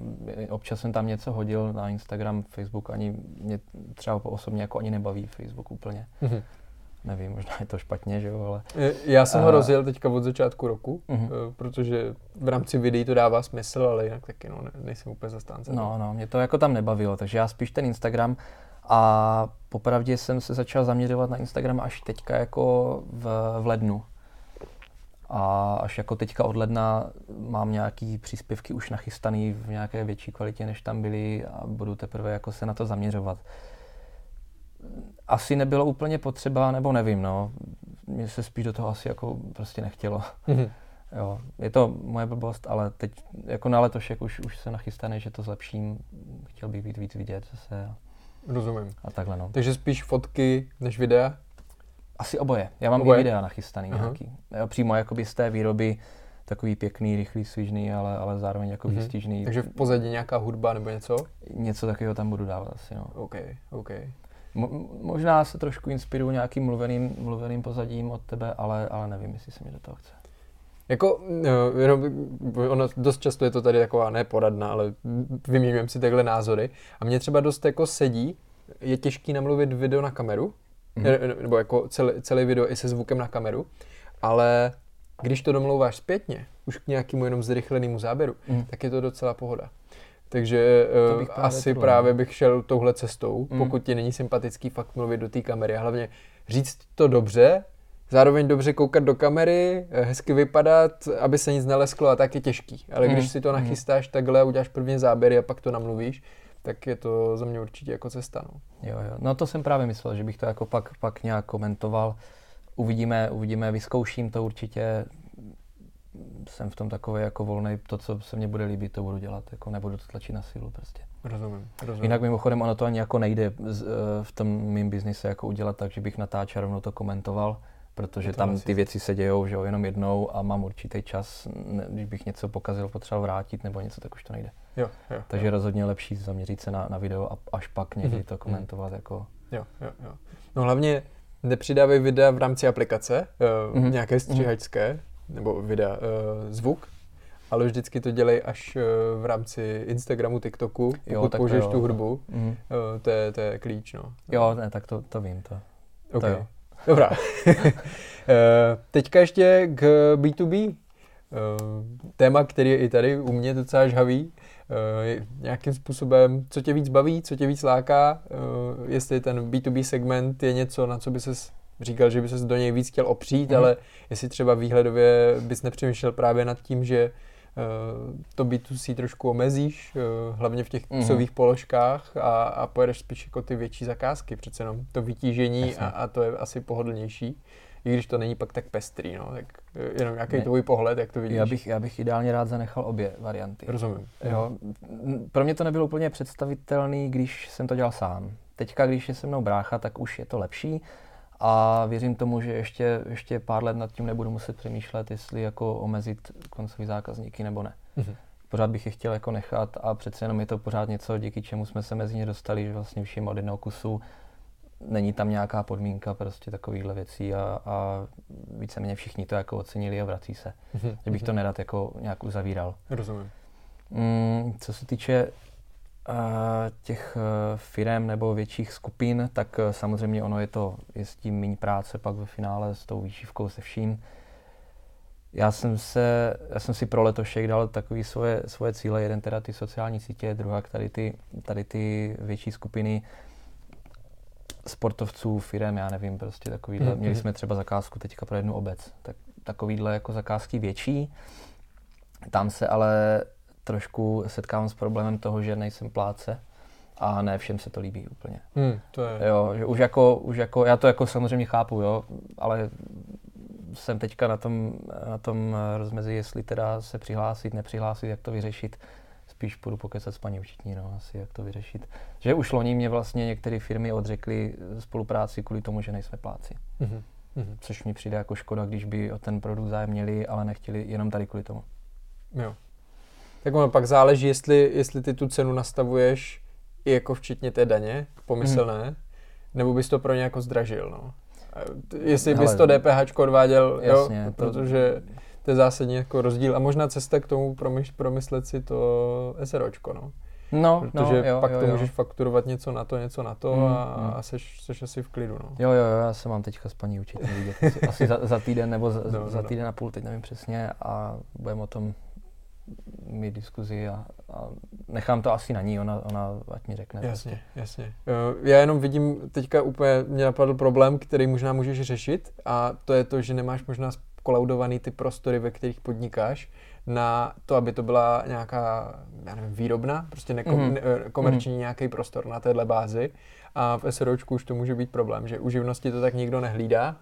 občas jsem tam něco hodil na Instagram, Facebook, ani mě třeba osobně jako ani nebaví Facebook úplně. Mm-hmm. Nevím, možná je to špatně, že jo, ale... Já jsem ho rozjel teďka od začátku roku, uh-huh. protože v rámci videí to dává smysl, ale jinak taky no, nejsem úplně zastánce. No, no, mě to jako tam nebavilo, takže já spíš ten Instagram a popravdě jsem se začal zaměřovat na Instagram až teďka jako v, v lednu. A až jako teďka od ledna mám nějaký příspěvky už nachystaný v nějaké větší kvalitě, než tam byly a budu teprve jako se na to zaměřovat. Asi nebylo úplně potřeba, nebo nevím, no. Mně se spíš do toho asi jako prostě nechtělo. Mm-hmm. <laughs> Jo, je to moje blbost, ale teď jako na letošek už, už se nachystaný, že to zlepším. Chtěl bych být víc vidět zase. Rozumím. A takhle no. Takže spíš fotky než videa? Asi oboje. Já mám oboje? i videa nachystaný uh-huh. nějaký. Jo, přímo jakoby z té výroby takový pěkný, rychlý, svižný, ale, ale zároveň jako uh-huh. výstižný. Takže v pozadí nějaká hudba nebo něco? Něco takového tam budu dávat asi, no. OK, OK. Mo- možná se trošku inspiruju nějakým mluveným, mluveným pozadím od tebe, ale, ale nevím, jestli se mi do toho chce. Jako, no, jenom, ono dost často je to tady taková neporadna, ale vyměňujeme si takhle názory. A mě třeba dost jako sedí, je těžký namluvit video na kameru, mm. nebo jako celý, celý video i se zvukem na kameru, ale když to domlouváš zpětně, už k nějakému jenom zrychlenému záběru, mm. tak je to docela pohoda. Takže uh, právě asi tohle. právě bych šel touhle cestou, mm. pokud ti není sympatický fakt mluvit do té kamery a hlavně říct to dobře, zároveň dobře koukat do kamery, eh, hezky vypadat, aby se nic nelesklo a tak je těžký. Ale když mm. si to mhm. nachystáš takhle uděláš první záběry a pak to namluvíš, tak je to za mě určitě jako cesta. No. Jo, jo. No to jsem právě myslel, že bych to jako pak, pak nějak komentoval. Uvidíme, uvidíme, vyzkouším to určitě. Jsem v tom takový jako volný, to, co se mně bude líbit, to budu dělat, jako nebudu to tlačit na sílu prostě. Rozumím, rozumím. Jinak mimochodem ono to ani jako nejde eh, v tom mým biznise jako udělat tak, že bych natáčel rovnou to komentoval protože tam ty věci se dějou že jo, jenom jednou a mám určitý čas, když bych něco pokazil, potřeboval vrátit nebo něco, tak už to nejde. Jo, jo, Takže jo. rozhodně lepší zaměřit se na, na video a až pak někdy mm-hmm. to komentovat mm. jako... Jo, jo, jo. No hlavně nepřidávej videa v rámci aplikace, uh, mm-hmm. nějaké stříhačské, mm-hmm. nebo videa, uh, zvuk, ale vždycky to dělej až uh, v rámci Instagramu, TikToku, pokud jo, použiješ tu hudbu, mm-hmm. uh, to, je, to je klíč, no. Jo, ne, tak to, to vím, to, okay. to jo. Dobrá. <laughs> Eh, teďka ještě k B2B. téma, který je i tady u mě docela žhavý, uh, nějakým způsobem, co tě víc baví, co tě víc láká, jestli ten B2B segment je něco, na co by ses říkal, že by ses do něj víc chtěl opřít, mm. ale jestli třeba výhledově bys nepřemýšlel právě nad tím, že to B2C trošku omezíš, uh, hlavně v těch kusových mm. položkách a, a pojedeš spíš jako ty větší zakázky, přece jenom to vytížení a, a to je asi pohodlnější i když to není pak tak pestrý, no, tak jenom nějaký tvůj pohled, jak to vidíš. Já bych, já bych ideálně rád zanechal obě varianty. Rozumím. Jo. Pro mě to nebylo úplně představitelný, když jsem to dělal sám. Teďka, když je se mnou brácha, tak už je to lepší a věřím tomu, že ještě, ještě pár let nad tím nebudu muset přemýšlet, jestli jako omezit koncový zákazníky nebo ne. Mm-hmm. Pořád bych je chtěl jako nechat a přece jenom je to pořád něco, díky čemu jsme se mezi ně dostali, že vlastně vším od jednoho kusu není tam nějaká podmínka prostě takovýchhle věcí a, a víceméně všichni to jako ocenili a vrací se. Mm-hmm. Že bych to nerad jako nějak uzavíral. Rozumím. Mm, co se týče těch uh, firm nebo větších skupin, tak uh, samozřejmě ono je to, je s tím méně práce pak ve finále s tou výšivkou se vším. Já jsem, se, já jsem si pro letošek dal takový svoje, svoje cíle, jeden teda ty sociální sítě, druhá tady ty, tady ty větší skupiny sportovců, firem, já nevím, prostě takovýhle. Mm-hmm. Měli jsme třeba zakázku teďka pro jednu obec, tak takovýhle jako zakázky větší. Tam se ale trošku setkávám s problémem toho, že nejsem pláce a ne všem se to líbí úplně. Hmm, to je... Jo, že už jako, už jako, já to jako samozřejmě chápu, jo, ale jsem teďka na tom, na tom rozmezi, jestli teda se přihlásit, nepřihlásit, jak to vyřešit spíš půjdu pokecat s paní učitní, no, asi jak to vyřešit. Že už loni mě vlastně některé firmy odřekly spolupráci kvůli tomu, že nejsme pláci. Mm-hmm. Což mi přijde jako škoda, když by o ten produkt zájem měli, ale nechtěli jenom tady kvůli tomu. Jo. Tak ono pak záleží, jestli, jestli ty tu cenu nastavuješ i jako včetně té daně, pomyslné, mm. nebo bys to pro ně jako zdražil, no. Jestli Hele, bys to DPH odváděl, jasně, jo, to... protože to je zásadní jako rozdíl a možná cesta k tomu promyš, promyslet si to SROčko, no. No, Protože no, jo, pak jo, to jo. můžeš fakturovat něco na to, něco na to mm, a, mm. a seš, seš asi v klidu, no. Jo, jo, jo, já se mám teďka s paní učit vidět. Asi, za, za, týden nebo za, no, za no, no. týden no. a půl, teď nevím přesně a budeme o tom mít diskuzi a, a nechám to asi na ní, ona, ona ať mi řekne. Jasně, prostě. jasně. Já jenom vidím, teďka úplně mě napadl problém, který možná můžeš řešit a to je to, že nemáš možná kolaudovaný ty prostory, ve kterých podnikáš, na to, aby to byla nějaká, já nevím, výrobna, prostě nekom, mm. ne, komerční mm. nějaký prostor na téhle bázi. A v SROčku už to může být problém, že u živnosti to tak nikdo nehlídá,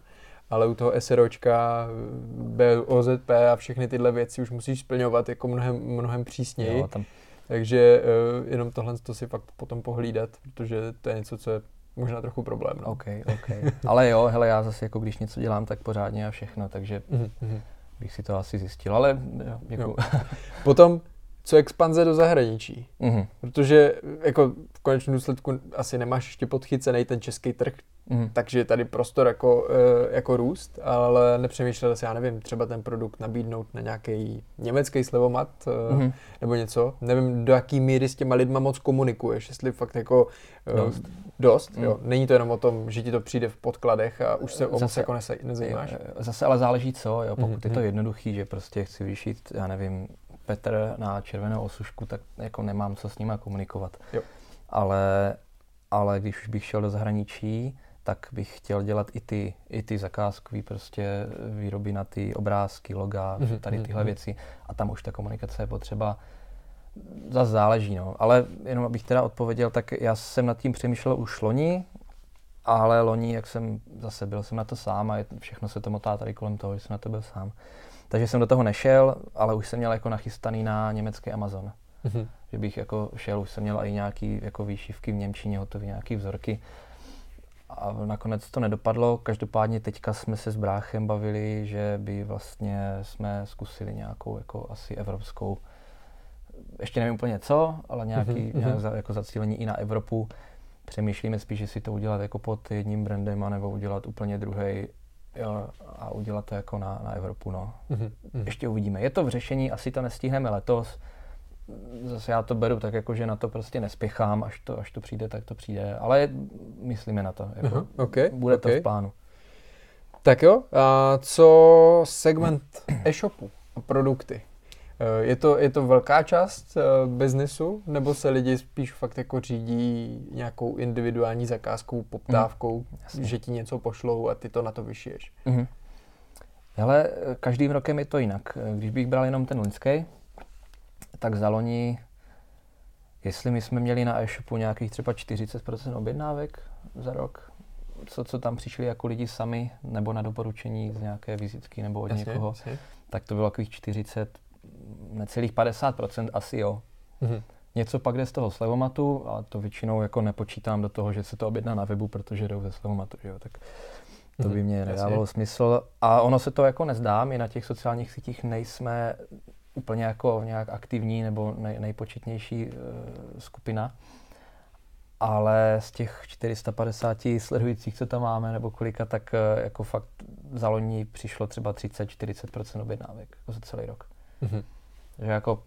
ale u toho SROčka, BOZP a všechny tyhle věci už musíš splňovat jako mnohem, mnohem přísněji. Jo, tam... Takže uh, jenom tohle to si fakt potom pohlídat, protože to je něco, co je možná trochu problém. No. OK, OK. Ale jo, hele, já zase jako když něco dělám, tak pořádně a všechno, takže mm-hmm. bych si to asi zjistil, ale jo, děkuju. Jo. Potom, co expanze do zahraničí? Mm-hmm. Protože jako v konečném důsledku asi nemáš ještě podchycený ten český trh, Mm. Takže tady prostor jako, eh, jako růst, ale nepřemýšlel si, já nevím, třeba ten produkt nabídnout na nějaký německý slevomat mm. nebo něco. Nevím, do jaký míry s těma lidma moc komunikuješ, jestli fakt jako eh, dost. dost mm. jo. Není to jenom o tom, že ti to přijde v podkladech a už se o moc jako nezajímáš. Zase ale záleží co, jo. pokud mm. je to mhm. jednoduchý, že prostě chci vyšít, já nevím, Petr na červenou osušku, tak jako nemám co s nima komunikovat. Jo. Ale, ale když už bych šel do zahraničí, tak bych chtěl dělat i ty, i ty zakázkové prostě výroby na ty obrázky, loga, mm-hmm. tady mhm, tyhle mm-hmm. věci. A tam už ta komunikace je potřeba. Zase záleží, no. Ale jenom abych teda odpověděl, tak já jsem nad tím přemýšlel už loni, ale loni, jak jsem zase byl jsem na to sám a všechno se to motá tady kolem toho, že jsem na to byl sám. Takže jsem do toho nešel, ale už jsem měl jako nachystaný na německý Amazon. Mm-hmm. Že bych jako šel, už jsem měl i nějaký jako výšivky v Němčině, hotové nějaký vzorky a nakonec to nedopadlo. Každopádně teďka jsme se s bráchem bavili, že by vlastně jsme zkusili nějakou jako asi evropskou, ještě nevím úplně co, ale nějaký, mm-hmm. nějak za, jako zacílení i na Evropu. Přemýšlíme spíš, jestli to udělat jako pod jedním brandem, anebo udělat úplně druhý a udělat to jako na, na Evropu. No. Mm-hmm. Ještě uvidíme. Je to v řešení, asi to nestihneme letos, zase já to beru tak jako, že na to prostě nespěchám, až to, až to přijde, tak to přijde, ale myslíme na to. Jako, uh-huh, okay, bude okay. to v plánu. Tak jo, a co segment e-shopu? produkty. Eh, je to, je to velká část uh, biznesu, nebo se lidi spíš fakt jako řídí nějakou individuální zakázkou, poptávkou, mm, že ti něco pošlou a ty to na to vyšiješ? Mm. Ale každým rokem je to jinak. Když bych bral jenom ten loňský, tak za loni, jestli my jsme měli na e-shopu nějakých třeba 40% objednávek za rok, co, co tam přišli jako lidi sami, nebo na doporučení z nějaké vizitky nebo od jasně, někoho, jasně. tak to bylo takových 40, necelých 50% asi jo. Mm-hmm. Něco pak jde z toho slevomatu, ale to většinou jako nepočítám do toho, že se to objedná na webu, protože jdou ze slevomatu, že jo, tak to by mhm. mě nedávalo smysl. A ono se to jako nezdá, my na těch sociálních sítích nejsme úplně jako nějak aktivní nebo nej, nejpočetnější uh, skupina. Ale z těch 450 sledujících, co tam máme, nebo kolika, tak uh, jako fakt za loni přišlo třeba 30-40% objednávek jako za celý rok. Mm-hmm. Že jako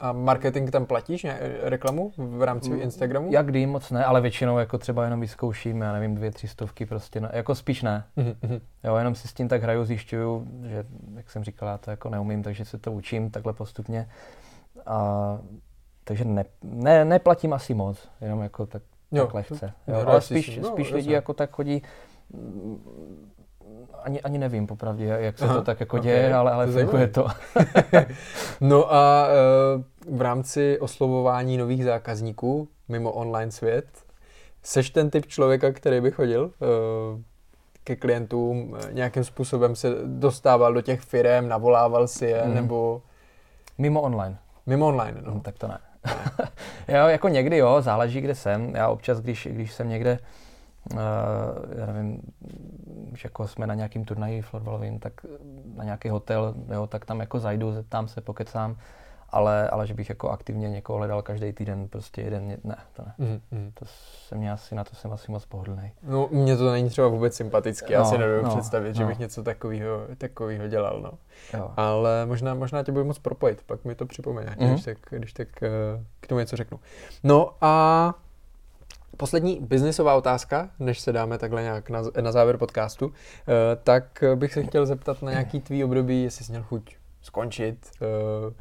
a marketing tam platíš, ne, reklamu v rámci mm, Instagramu? Jak kdy, moc ne, ale většinou jako třeba jenom vyzkouším, já nevím, dvě, tři stovky prostě, no, jako spíš ne. Mm-hmm. Jo, jenom si s tím tak hraju, zjišťuju, že, jak jsem říkal, já to jako neumím, takže se to učím takhle postupně. A, takže ne, ne, neplatím asi moc, jenom jako tak, jo, tak lehce. Jo, ale spíš, no, spíš lidi jako tak chodí, ani, ani nevím popravdě, jak se Aha, to tak jako okay. děje, ale, ale to funguje to. <laughs> no a uh, v rámci oslovování nových zákazníků mimo online svět, seš ten typ člověka, který by chodil uh, ke klientům, nějakým způsobem se dostával do těch firm, navolával si je, mm. nebo... Mimo online. Mimo online, no. Hmm, tak to ne. <laughs> jo, jako někdy jo, záleží, kde jsem. Já občas, když, když jsem někde já nevím, když jako jsme na nějakým turnaji florbalovým, tak na nějaký hotel, jo, tak tam jako zajdu, zeptám se, pokecám, ale, ale že bych jako aktivně někoho hledal každý týden, prostě jeden, ne, to ne. Mm-hmm. To se mě asi, na to jsem asi moc pohodlný. No, mně to není třeba vůbec sympatický, no, já si nedovedu no, představit, no. že bych něco takového takového dělal, no. Jo. Ale možná, možná tě budu moc propojit, pak mi to připomene, mm-hmm. když tak, když tak uh, k tomu něco řeknu. No a Poslední biznisová otázka, než se dáme takhle nějak na, na závěr podcastu, eh, tak bych se chtěl zeptat na nějaký tvý období, jestli jsi měl chuť skončit eh,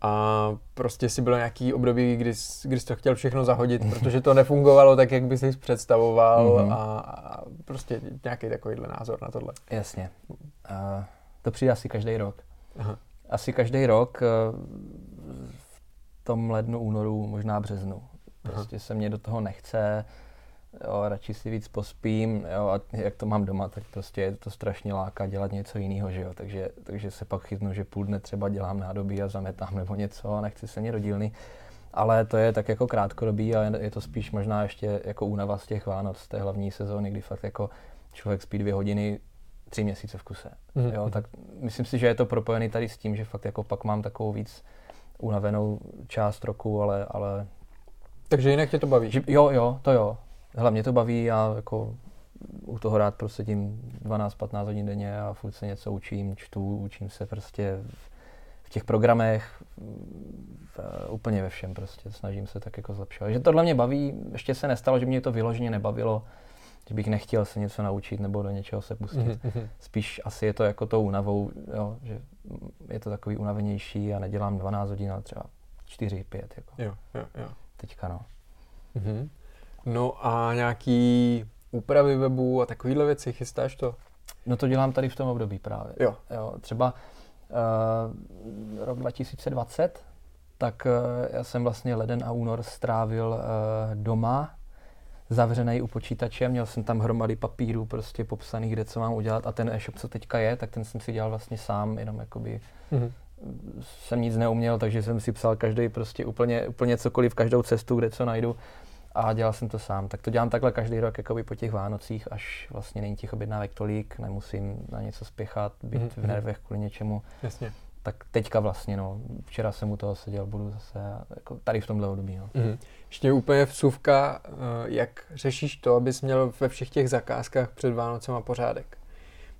a prostě si bylo nějaký období, kdy, jsi, kdy jsi to chtěl všechno zahodit, <laughs> protože to nefungovalo tak, jak bys si představoval mm-hmm. a, a prostě nějaký takovýhle názor na tohle. Jasně. Uh, to přijde asi každý rok. Aha. Asi každý rok uh, v tom lednu, únoru, možná březnu. Prostě Aha. se mě do toho nechce, jo, radši si víc pospím, jo, a jak to mám doma, tak prostě je to strašně láká dělat něco jiného, že jo, takže, takže se pak chytnu, že půl dne třeba dělám nádobí a zametám nebo něco a nechci se mě do dílny. Ale to je tak jako krátkodobý a je to spíš možná ještě jako únava z těch Vánoc, z té hlavní sezóny, kdy fakt jako člověk spí dvě hodiny, tři měsíce v kuse. Mm-hmm. Jo, tak myslím si, že je to propojený tady s tím, že fakt jako pak mám takovou víc unavenou část roku, ale, ale takže jinak tě to baví? Že, jo, jo, to jo. Mě to baví, já jako u toho rád prostě tím 12-15 hodin denně a furt se něco učím, čtu, učím se prostě v těch programech, v, úplně ve všem prostě, snažím se tak jako zlepšovat. Že tohle mě baví, ještě se nestalo, že mě to vyloženě nebavilo, že bych nechtěl se něco naučit nebo do něčeho se pustit. Mm-hmm. Spíš asi je to jako tou únavou, jo, že je to takový unavenější a nedělám 12 hodin, ale třeba 4, 5. Jako. Jo, jo, jo teďka, no. Mm-hmm. No a nějaký úpravy webu a takovýhle věci, chystáš to? No to dělám tady v tom období právě. Jo. jo třeba uh, rok 2020, tak uh, já jsem vlastně leden a únor strávil uh, doma, zavřený u počítače, měl jsem tam hromady papírů prostě popsaných, kde co mám udělat a ten e-shop, co teďka je, tak ten jsem si dělal vlastně sám, jenom jakoby mm-hmm jsem nic neuměl, takže jsem si psal každý prostě úplně, úplně cokoliv, každou cestu, kde co najdu a dělal jsem to sám. Tak to dělám takhle každý rok, jakoby po těch Vánocích, až vlastně není těch objednávek tolik, nemusím na něco spěchat, být mm-hmm. v mhm. nervech kvůli něčemu. Jasně. Tak teďka vlastně, no, včera jsem u toho seděl, budu zase jako tady v tomhle období. No. Mm-hmm. Ještě úplně vsuvka, eh, jak řešíš to, abys měl ve všech těch zakázkách před Vánocema pořádek?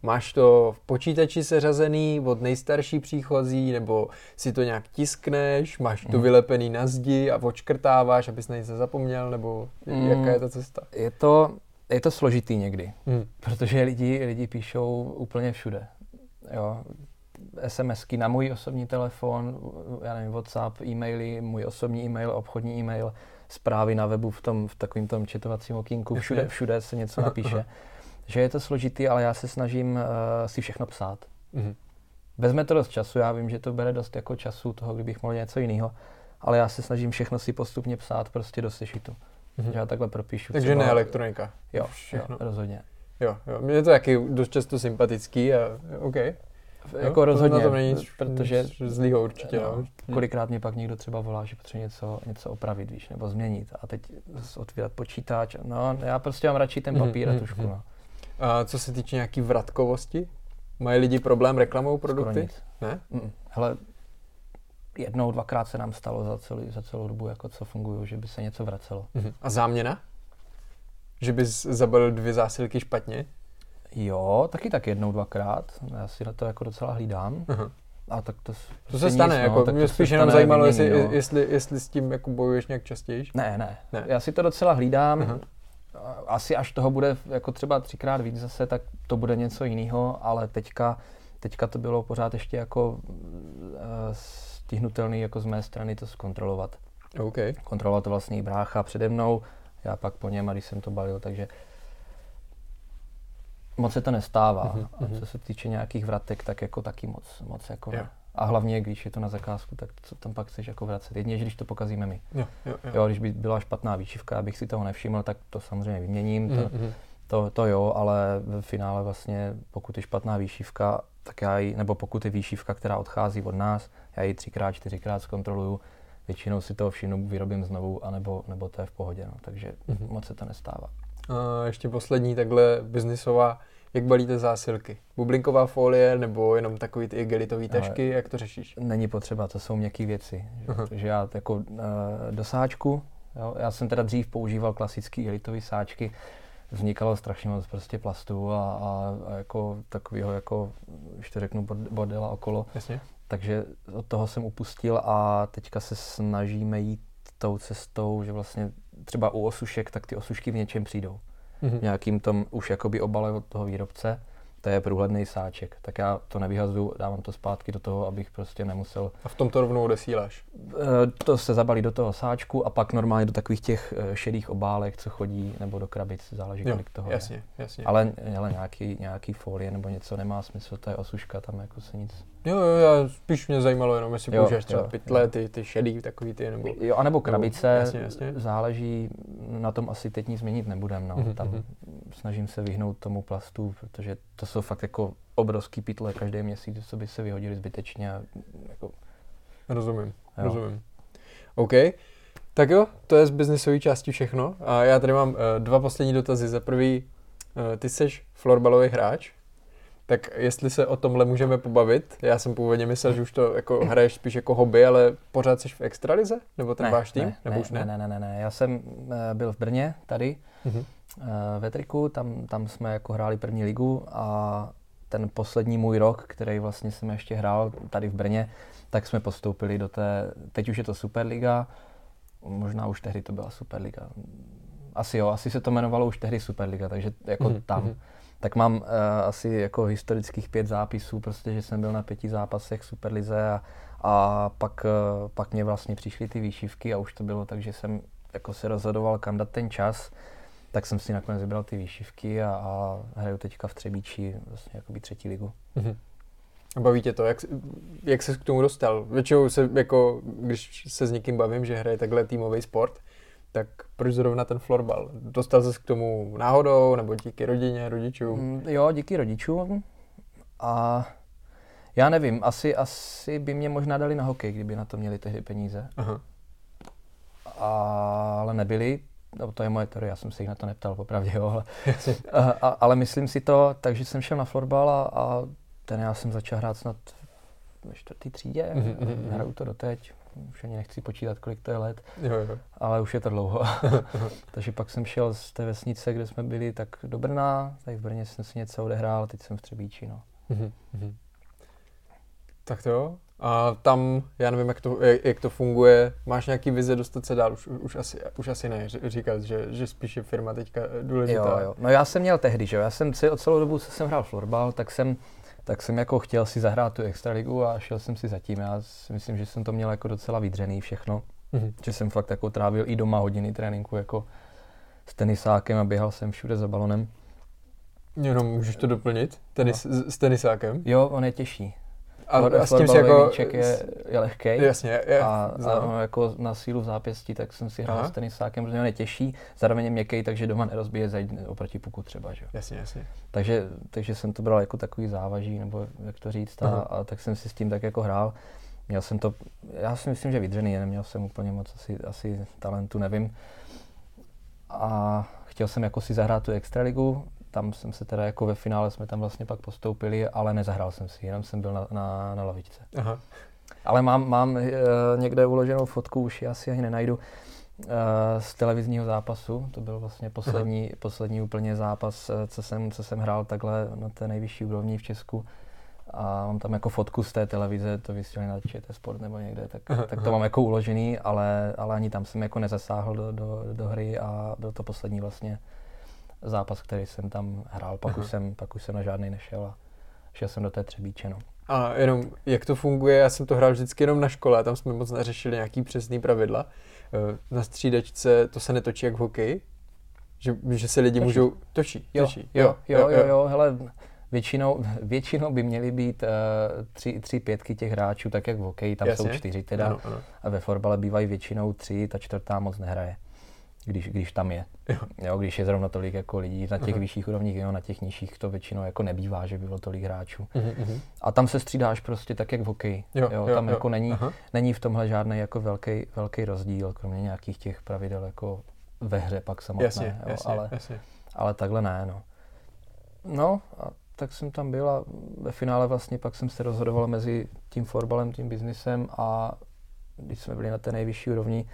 Máš to v počítači seřazený od nejstarší příchozí, nebo si to nějak tiskneš, máš to mm. vylepený na zdi a očkrtáváš, abys na nic nezapomněl, nebo mm. jaká je ta cesta? Je to, je to složitý někdy, mm. protože lidi, lidi píšou úplně všude. Jo. SMSky na můj osobní telefon, já nevím, WhatsApp, e-maily, můj osobní e-mail, obchodní e-mail, zprávy na webu v tom, v takovém tom četovacím okýnku, všude, všude se něco napíše. <laughs> že je to složitý, ale já se snažím uh, si všechno psát. Mm-hmm. Vezme to dost času, já vím, že to bere dost jako času toho, kdybych mohl něco jiného, ale já se snažím všechno si postupně psát prostě do sešitu. Mm-hmm. Že já takhle propíšu. Takže třeba... ne elektronika. Jo, jo, rozhodně. Jo, jo, mně je to taky dost často sympatický a OK. Jako jo, rozhodně, na tom není nic, protože zlýho určitě. No, no. Kolikrát mě pak někdo třeba volá, že potřebuje něco, něco opravit, víš, nebo změnit a teď otvírat počítač. No, já prostě mám radši ten papír mm, a tušku, no. A co se týče nějaký vratkovosti? Mají lidi problém reklamou produkty? Skoro nic. Ne? Mm, hele, jednou, dvakrát se nám stalo za, celý, za celou dobu, jako co fungují, že by se něco vracelo. Mm-hmm. A záměna? Že bys zabalil dvě zásilky špatně? Jo, taky tak jednou, dvakrát. Já si na to jako docela hlídám. Uh-huh. A tak to, to se stane, nic, no, jako, mě spíš jenom zajímalo, jestli, no. jestli, jestli, s tím jako bojuješ nějak častěji. Ne, ne, ne. Já si to docela hlídám. Uh-huh. Asi až toho bude jako třeba třikrát víc zase, tak to bude něco jiného, ale teďka, teďka to bylo pořád ještě jako uh, stihnutelný jako z mé strany to zkontrolovat. Okay. Kontroloval to vlastně i brácha přede mnou, já pak po něm a když jsem to balil, takže moc se to nestává. Mm-hmm. A co se týče nějakých vratek, tak jako taky moc, moc jako yeah. A hlavně, když je to na zakázku, tak co tam pak chceš jako vracet? Jedině, když to pokazíme my. Jo, jo, jo. jo, když by byla špatná výšivka, abych si toho nevšiml, tak to samozřejmě vyměním. Mm-hmm. To, mhm. to, to jo, ale v finále vlastně, pokud je špatná výšivka, tak já ji, nebo pokud je výšivka, která odchází od nás, já ji třikrát, čtyřikrát zkontroluju, většinou si toho všimnu, vyrobím znovu, anebo, nebo to je v pohodě, no. takže mm-hmm. moc se to nestává. A ještě poslední takhle biznisová, jak balíte zásilky? Bublinková folie nebo jenom takový ty igelitové tašky, jak to řešíš? Není potřeba, to jsou měkké věci. Uh-huh. Takže já jako uh, do sáčku, jo, já jsem teda dřív používal klasické igelitové sáčky, vznikalo strašně moc prostě plastu a, a, a jako takového, jako, když to řeknu, bordela okolo. Jasně. Takže od toho jsem upustil a teďka se snažíme jít tou cestou, že vlastně třeba u osušek, tak ty osušky v něčem přijdou. Mm-hmm. Nějakým tom už jakoby obale od toho výrobce to je průhledný sáček, tak já to nevyhazuju, dávám to zpátky do toho, abych prostě nemusel... A v tom to rovnou odesíláš? Eh, to se zabalí do toho sáčku a pak normálně do takových těch eh, šedých obálek, co chodí, nebo do krabic, záleží, kolik toho jasně, je. Jasně, Ale, ale nějaký, nějaký folie nebo něco nemá smysl, to je osuška, tam jako se nic... Jo, jo, já spíš mě zajímalo jenom, jestli jo, použiješ třeba jo, pytle, jo. ty, ty šedý, takový ty, nebo... Jo, anebo krabice, nebo, jasně, jasně. záleží, na tom asi teď nic změnit nebudem, no. Mm-hmm. Tam mhm. Snažím se vyhnout tomu plastu, protože to jsou fakt jako obrovský pytle každý měsíc, co by se vyhodili zbytečně. A jako... Rozumím, jo. rozumím. OK. Tak jo, to je z biznisové části všechno. A já tady mám uh, dva poslední dotazy. Za prvý, uh, ty jsi florbalový hráč, tak jestli se o tomhle můžeme pobavit, já jsem původně myslel, že už to jako hraješ spíš jako hobby, ale pořád jsi v extralize? Nebo ten ne, váš tým? Ne, Nebo ne, už ne? ne, ne, ne, ne. Já jsem uh, byl v Brně tady, uh-huh. Uh, ve Triku, tam, tam jsme jako hráli první ligu a ten poslední můj rok, který vlastně jsem ještě hrál tady v Brně, tak jsme postoupili do té, teď už je to Superliga, možná už tehdy to byla Superliga. Asi jo, asi se to jmenovalo už tehdy Superliga, takže jako mm-hmm. tam. Mhm. Tak mám uh, asi jako historických pět zápisů, prostě, že jsem byl na pěti zápasech Superlize a, a pak, uh, pak mě vlastně přišly ty výšivky a už to bylo tak, že jsem jako se rozhodoval, kam dát ten čas tak jsem si nakonec vybral ty výšivky a, a hraju teďka v Třebíči vlastně jakoby třetí ligu. Mm-hmm. A baví tě to, jak, jak se k tomu dostal? Většinou se, jako, když se s někým bavím, že hraje takhle týmový sport, tak proč zrovna ten florbal? Dostal se k tomu náhodou, nebo díky rodině, rodičům? Mm, jo, díky rodičům. A já nevím, asi, asi by mě možná dali na hokej, kdyby na to měli tehdy peníze. Aha. A, ale nebyli, no, to je moje teorie, já jsem se jich na to neptal, popravdě, jo, ale, <laughs> a, a, ale myslím si to, takže jsem šel na florbal a, a ten já jsem začal hrát snad ve čtvrtý třídě, mm-hmm. hraju to doteď, už ani nechci počítat, kolik to je let, jo, jo. ale už je to dlouho. <laughs> takže pak jsem šel z té vesnice, kde jsme byli, tak do Brna, tady v Brně jsem si něco odehrál, teď jsem v Třebíči, no. Mm-hmm. Tak to jo. A tam, já nevím, jak to, jak, jak to funguje, máš nějaký vize dostat se dál, už, už, asi, už asi ne, říkat, že, že spíš je firma teďka důležitá. Jo, jo. No já jsem měl tehdy, že jo, já jsem si celou dobu, co jsem hrál florbal, tak jsem tak jsem jako chtěl si zahrát tu extraligu a šel jsem si zatím. Já si myslím, že jsem to měl jako docela vydřený všechno. Mm-hmm. Že jsem fakt jako trávil i doma hodiny tréninku jako s tenisákem a běhal jsem všude za balonem. Jenom můžeš to doplnit? Tenis, no. s, s tenisákem? Jo, on je těžší. A, a s tím si jako... je, je lehký. Jasně, je, a, a jako na sílu v zápěstí, tak jsem si hrál Aha. s tenisákem, protože on je těžší, zároveň je měkký, takže doma nerozbije zeď oproti puku třeba. Že? Jasně, jasně. Takže, takže jsem to bral jako takový závaží, nebo jak to říct, a, a, tak jsem si s tím tak jako hrál. Měl jsem to, já si myslím, že vydřený, neměl jsem úplně moc asi, asi talentu, nevím. A chtěl jsem jako si zahrát tu extraligu, tam jsem se teda jako ve finále jsme tam vlastně pak postoupili, ale nezahrál jsem si, jenom jsem byl na, na, na lavičce. Aha. Ale mám, mám uh, někde uloženou fotku, už ji asi ani nenajdu, uh, z televizního zápasu. To byl vlastně poslední, poslední úplně zápas, eh, co jsem, co jsem hrál takhle na té nejvyšší úrovni v Česku. A mám tam jako fotku z té televize, to vysílali na ČT Sport nebo někde, tak, aha, tak to aha. mám jako uložený, ale, ale ani tam jsem jako nezasáhl do, do, do hry a do to poslední vlastně zápas, který jsem tam hrál, pak, už jsem, pak už jsem na žádný nešel a šel jsem do té Třebíče. No. A jenom, jak to funguje, já jsem to hrál vždycky jenom na škole, tam jsme moc neřešili nějaký přesný pravidla. Eh, na střídačce to se netočí jak v hokeji? Že, že se lidi točí. můžou... Točí, jo, točí. Jo, jo, jo, jo, jo, hele, většinou, <laughs> většinou by měly být uh, tři, tři pětky těch hráčů, tak jak v hokeji, tam Jasně. jsou čtyři teda. Ano, ano. A ve fotbale bývají většinou tři, ta čtvrtá moc nehraje když, když tam je. Jo. jo. když je zrovna tolik jako lidí na těch Aha. vyšších úrovních, jo, na těch nižších to většinou jako nebývá, že by bylo tolik hráčů. Uh-huh. A tam se střídáš prostě tak, jak v hokeji. Jo, jo, jo, tam jo. jako není, není v tomhle žádný jako velký, velký rozdíl, kromě nějakých těch pravidel jako ve hře pak samotné. Jasně, jo, jasně, ale, jasně. ale takhle ne, no. No, a tak jsem tam byl a ve finále vlastně pak jsem se rozhodoval mezi tím fotbalem, tím biznisem a když jsme byli na té nejvyšší úrovni,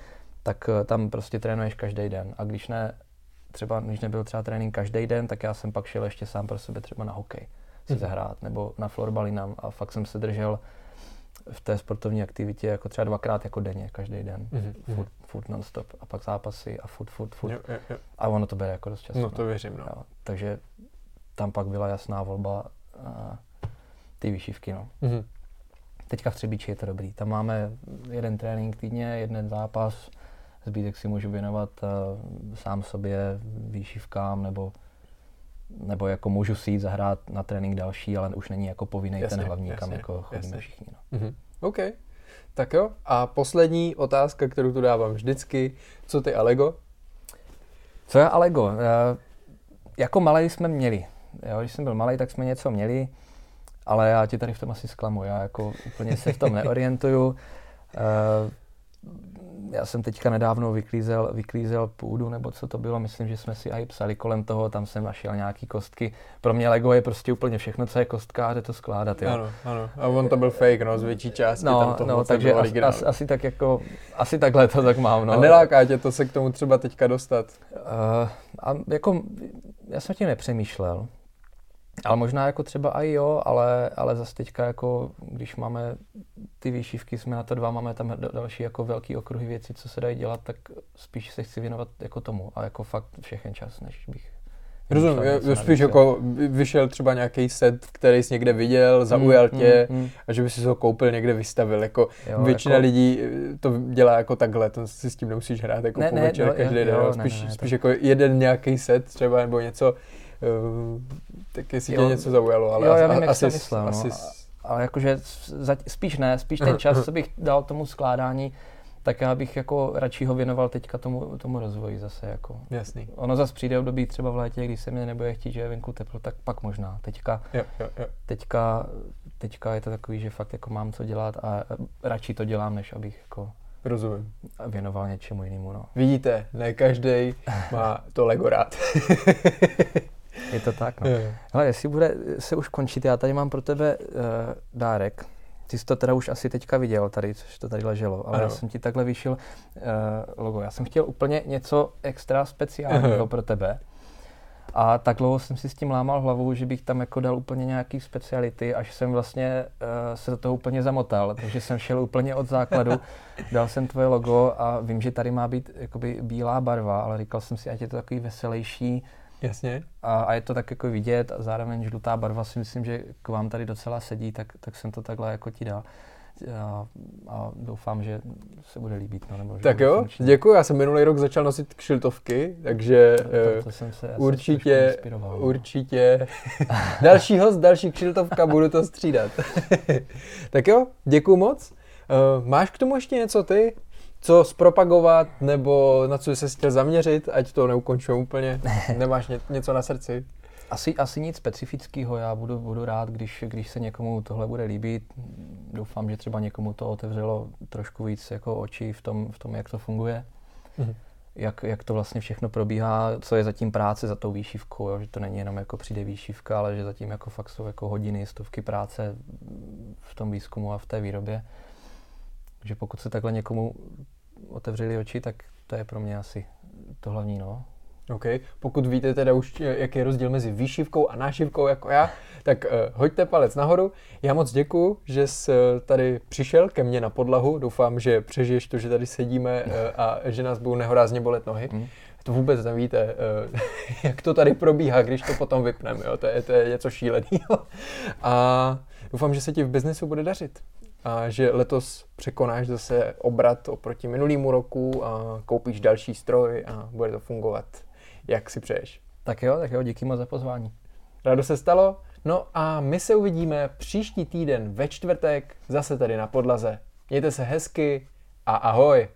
tak eh, tam prostě trénuješ každý den. A když ne, třeba, když nebyl třeba trénink každý den, tak já jsem pak šel ještě sám pro sebe třeba na hokej si mm. zahrát, nebo na florbalinám a fakt jsem se držel v té sportovní aktivitě jako třeba dvakrát jako denně, každý den, mm-hmm. furt, furt non-stop a pak zápasy a furt, furt, furt. Jo, jo, jo. A ono to bere jako dost času. No to věřím, no. Jo, takže tam pak byla jasná volba uh, ty vyšívky, no. Mm-hmm. Teďka v Třebíči je to dobrý. Tam máme jeden trénink týdně, jeden zápas, zbytek si můžu věnovat uh, sám sobě, výšivkám nebo nebo jako můžu si jít zahrát na trénink další, ale už není jako povinný jasně, ten hlavní, jasně, kam jako chodíme jasně. všichni. No. Mm-hmm. OK. Tak jo. A poslední otázka, kterou tu dávám vždycky. Co ty Alego? Co je Alego? Uh, jako malý jsme měli. Jo, když jsem byl malý, tak jsme něco měli, ale já ti tady v tom asi zklamu. Já jako úplně se v tom <laughs> neorientuju. Uh, já jsem teďka nedávno vyklízel, vyklízel půdu, nebo co to bylo, myslím, že jsme si i psali kolem toho, tam jsem našel nějaký kostky. Pro mě Lego je prostě úplně všechno, co je kostka a jde to skládat. Jo. Ano, ano. A on to byl fake, no, z větší části no, tam to no, takže asi, asi, asi, tak jako, asi takhle to tak mám. No. A neláká tě to se k tomu třeba teďka dostat? Uh, a jako, já jsem tím nepřemýšlel. Ale možná jako třeba i jo, ale, ale zase teďka jako, když máme ty výšivky, jsme na to dva, máme tam další jako velký okruhy věcí, co se dají dělat, tak spíš se chci věnovat jako tomu a jako fakt všechen čas, než bych Rozumím, je, spíš jako vyšel třeba nějaký set, který jsi někde viděl, zaujal mm, tě mm, mm. a že by si ho koupil, někde vystavil. Jako jo, většina jako... lidí eh, to dělá jako takhle, to si s tím nemusíš hrát jako ne, půl ne, večer no, každý den. Spíš, ne, ne, spíš to... jako jeden nějaký set třeba nebo něco, tak jestli jo. tě něco zaujalo, ale jo, já vím, asi, jak myslel, asi, no. ale jakože spíš ne, spíš ten čas, co bych dal tomu skládání, tak já bych jako radši ho věnoval teďka tomu, tomu rozvoji zase. Jako. Jasný. Ono zase přijde období třeba v létě, když se mi nebude chtít, že je venku teplo, tak pak možná. Teďka, jo, jo, jo. teďka, teďka je to takový, že fakt jako mám co dělat a radši to dělám, než abych jako Rozumím. věnoval něčemu jinému. No. Vidíte, ne každý má to Lego rád. <laughs> Je to tak, no. Hele, jestli bude se už končit, já tady mám pro tebe uh, dárek. Ty jsi to teda už asi teďka viděl tady, což to tady leželo, ale ano. já jsem ti takhle vyšel uh, logo. Já jsem chtěl úplně něco extra speciálního pro tebe. A tak dlouho jsem si s tím lámal hlavu, že bych tam jako dal úplně nějaký speciality, až jsem vlastně uh, se do toho úplně zamotal, takže jsem šel úplně od základu, <laughs> dal jsem tvoje logo a vím, že tady má být jakoby bílá barva, ale říkal jsem si, ať je to takový veselější, Jasně. A, a je to tak jako vidět a zároveň žlutá barva si myslím, že k vám tady docela sedí, tak, tak jsem to takhle jako ti dal. A, a doufám, že se bude líbit. No, nebo tak jo, funkční. děkuji. Já jsem minulý rok začal nosit kšiltovky, takže to, to, to jsem se, určitě, no. určitě. <laughs> další host, další kšiltovka, budu to střídat. <laughs> tak jo, děkuji moc. Uh, máš k tomu ještě něco ty? Co zpropagovat, nebo na co jsi se chtěl zaměřit, ať to neukončuje úplně? <laughs> Nemáš ně, něco na srdci? Asi, asi nic specifického, já budu, budu rád, když, když se někomu tohle bude líbit. Doufám, že třeba někomu to otevřelo trošku víc jako oči v tom, v tom jak to funguje. Mhm. Jak, jak to vlastně všechno probíhá, co je zatím práce za tou výšivkou, jo? že to není jenom jako přijde výšivka, ale že zatím jako fakt jsou jako hodiny, stovky práce v tom výzkumu a v té výrobě. Takže pokud se takhle někomu otevřeli oči, tak to je pro mě asi to hlavní. No. OK. Pokud víte teda už, jaký je rozdíl mezi výšivkou a nášivkou jako já, tak uh, hoďte palec nahoru. Já moc děkuju, že jsi eh, tady přišel ke mně na podlahu. Doufám, že přežiješ to, že tady sedíme uh, a že nás budou nehorázně bolet nohy. Mm. To vůbec nevíte, uh, <laughs> jak to tady probíhá, když to potom vypneme. Jo? To, je, to je něco šíleného. A doufám, že se ti v biznesu bude dařit a že letos překonáš zase obrat oproti minulýmu roku a koupíš další stroj a bude to fungovat jak si přeješ. Tak jo, tak jo, díky moc za pozvání. Rado se stalo. No a my se uvidíme příští týden ve čtvrtek zase tady na podlaze. Mějte se hezky a ahoj.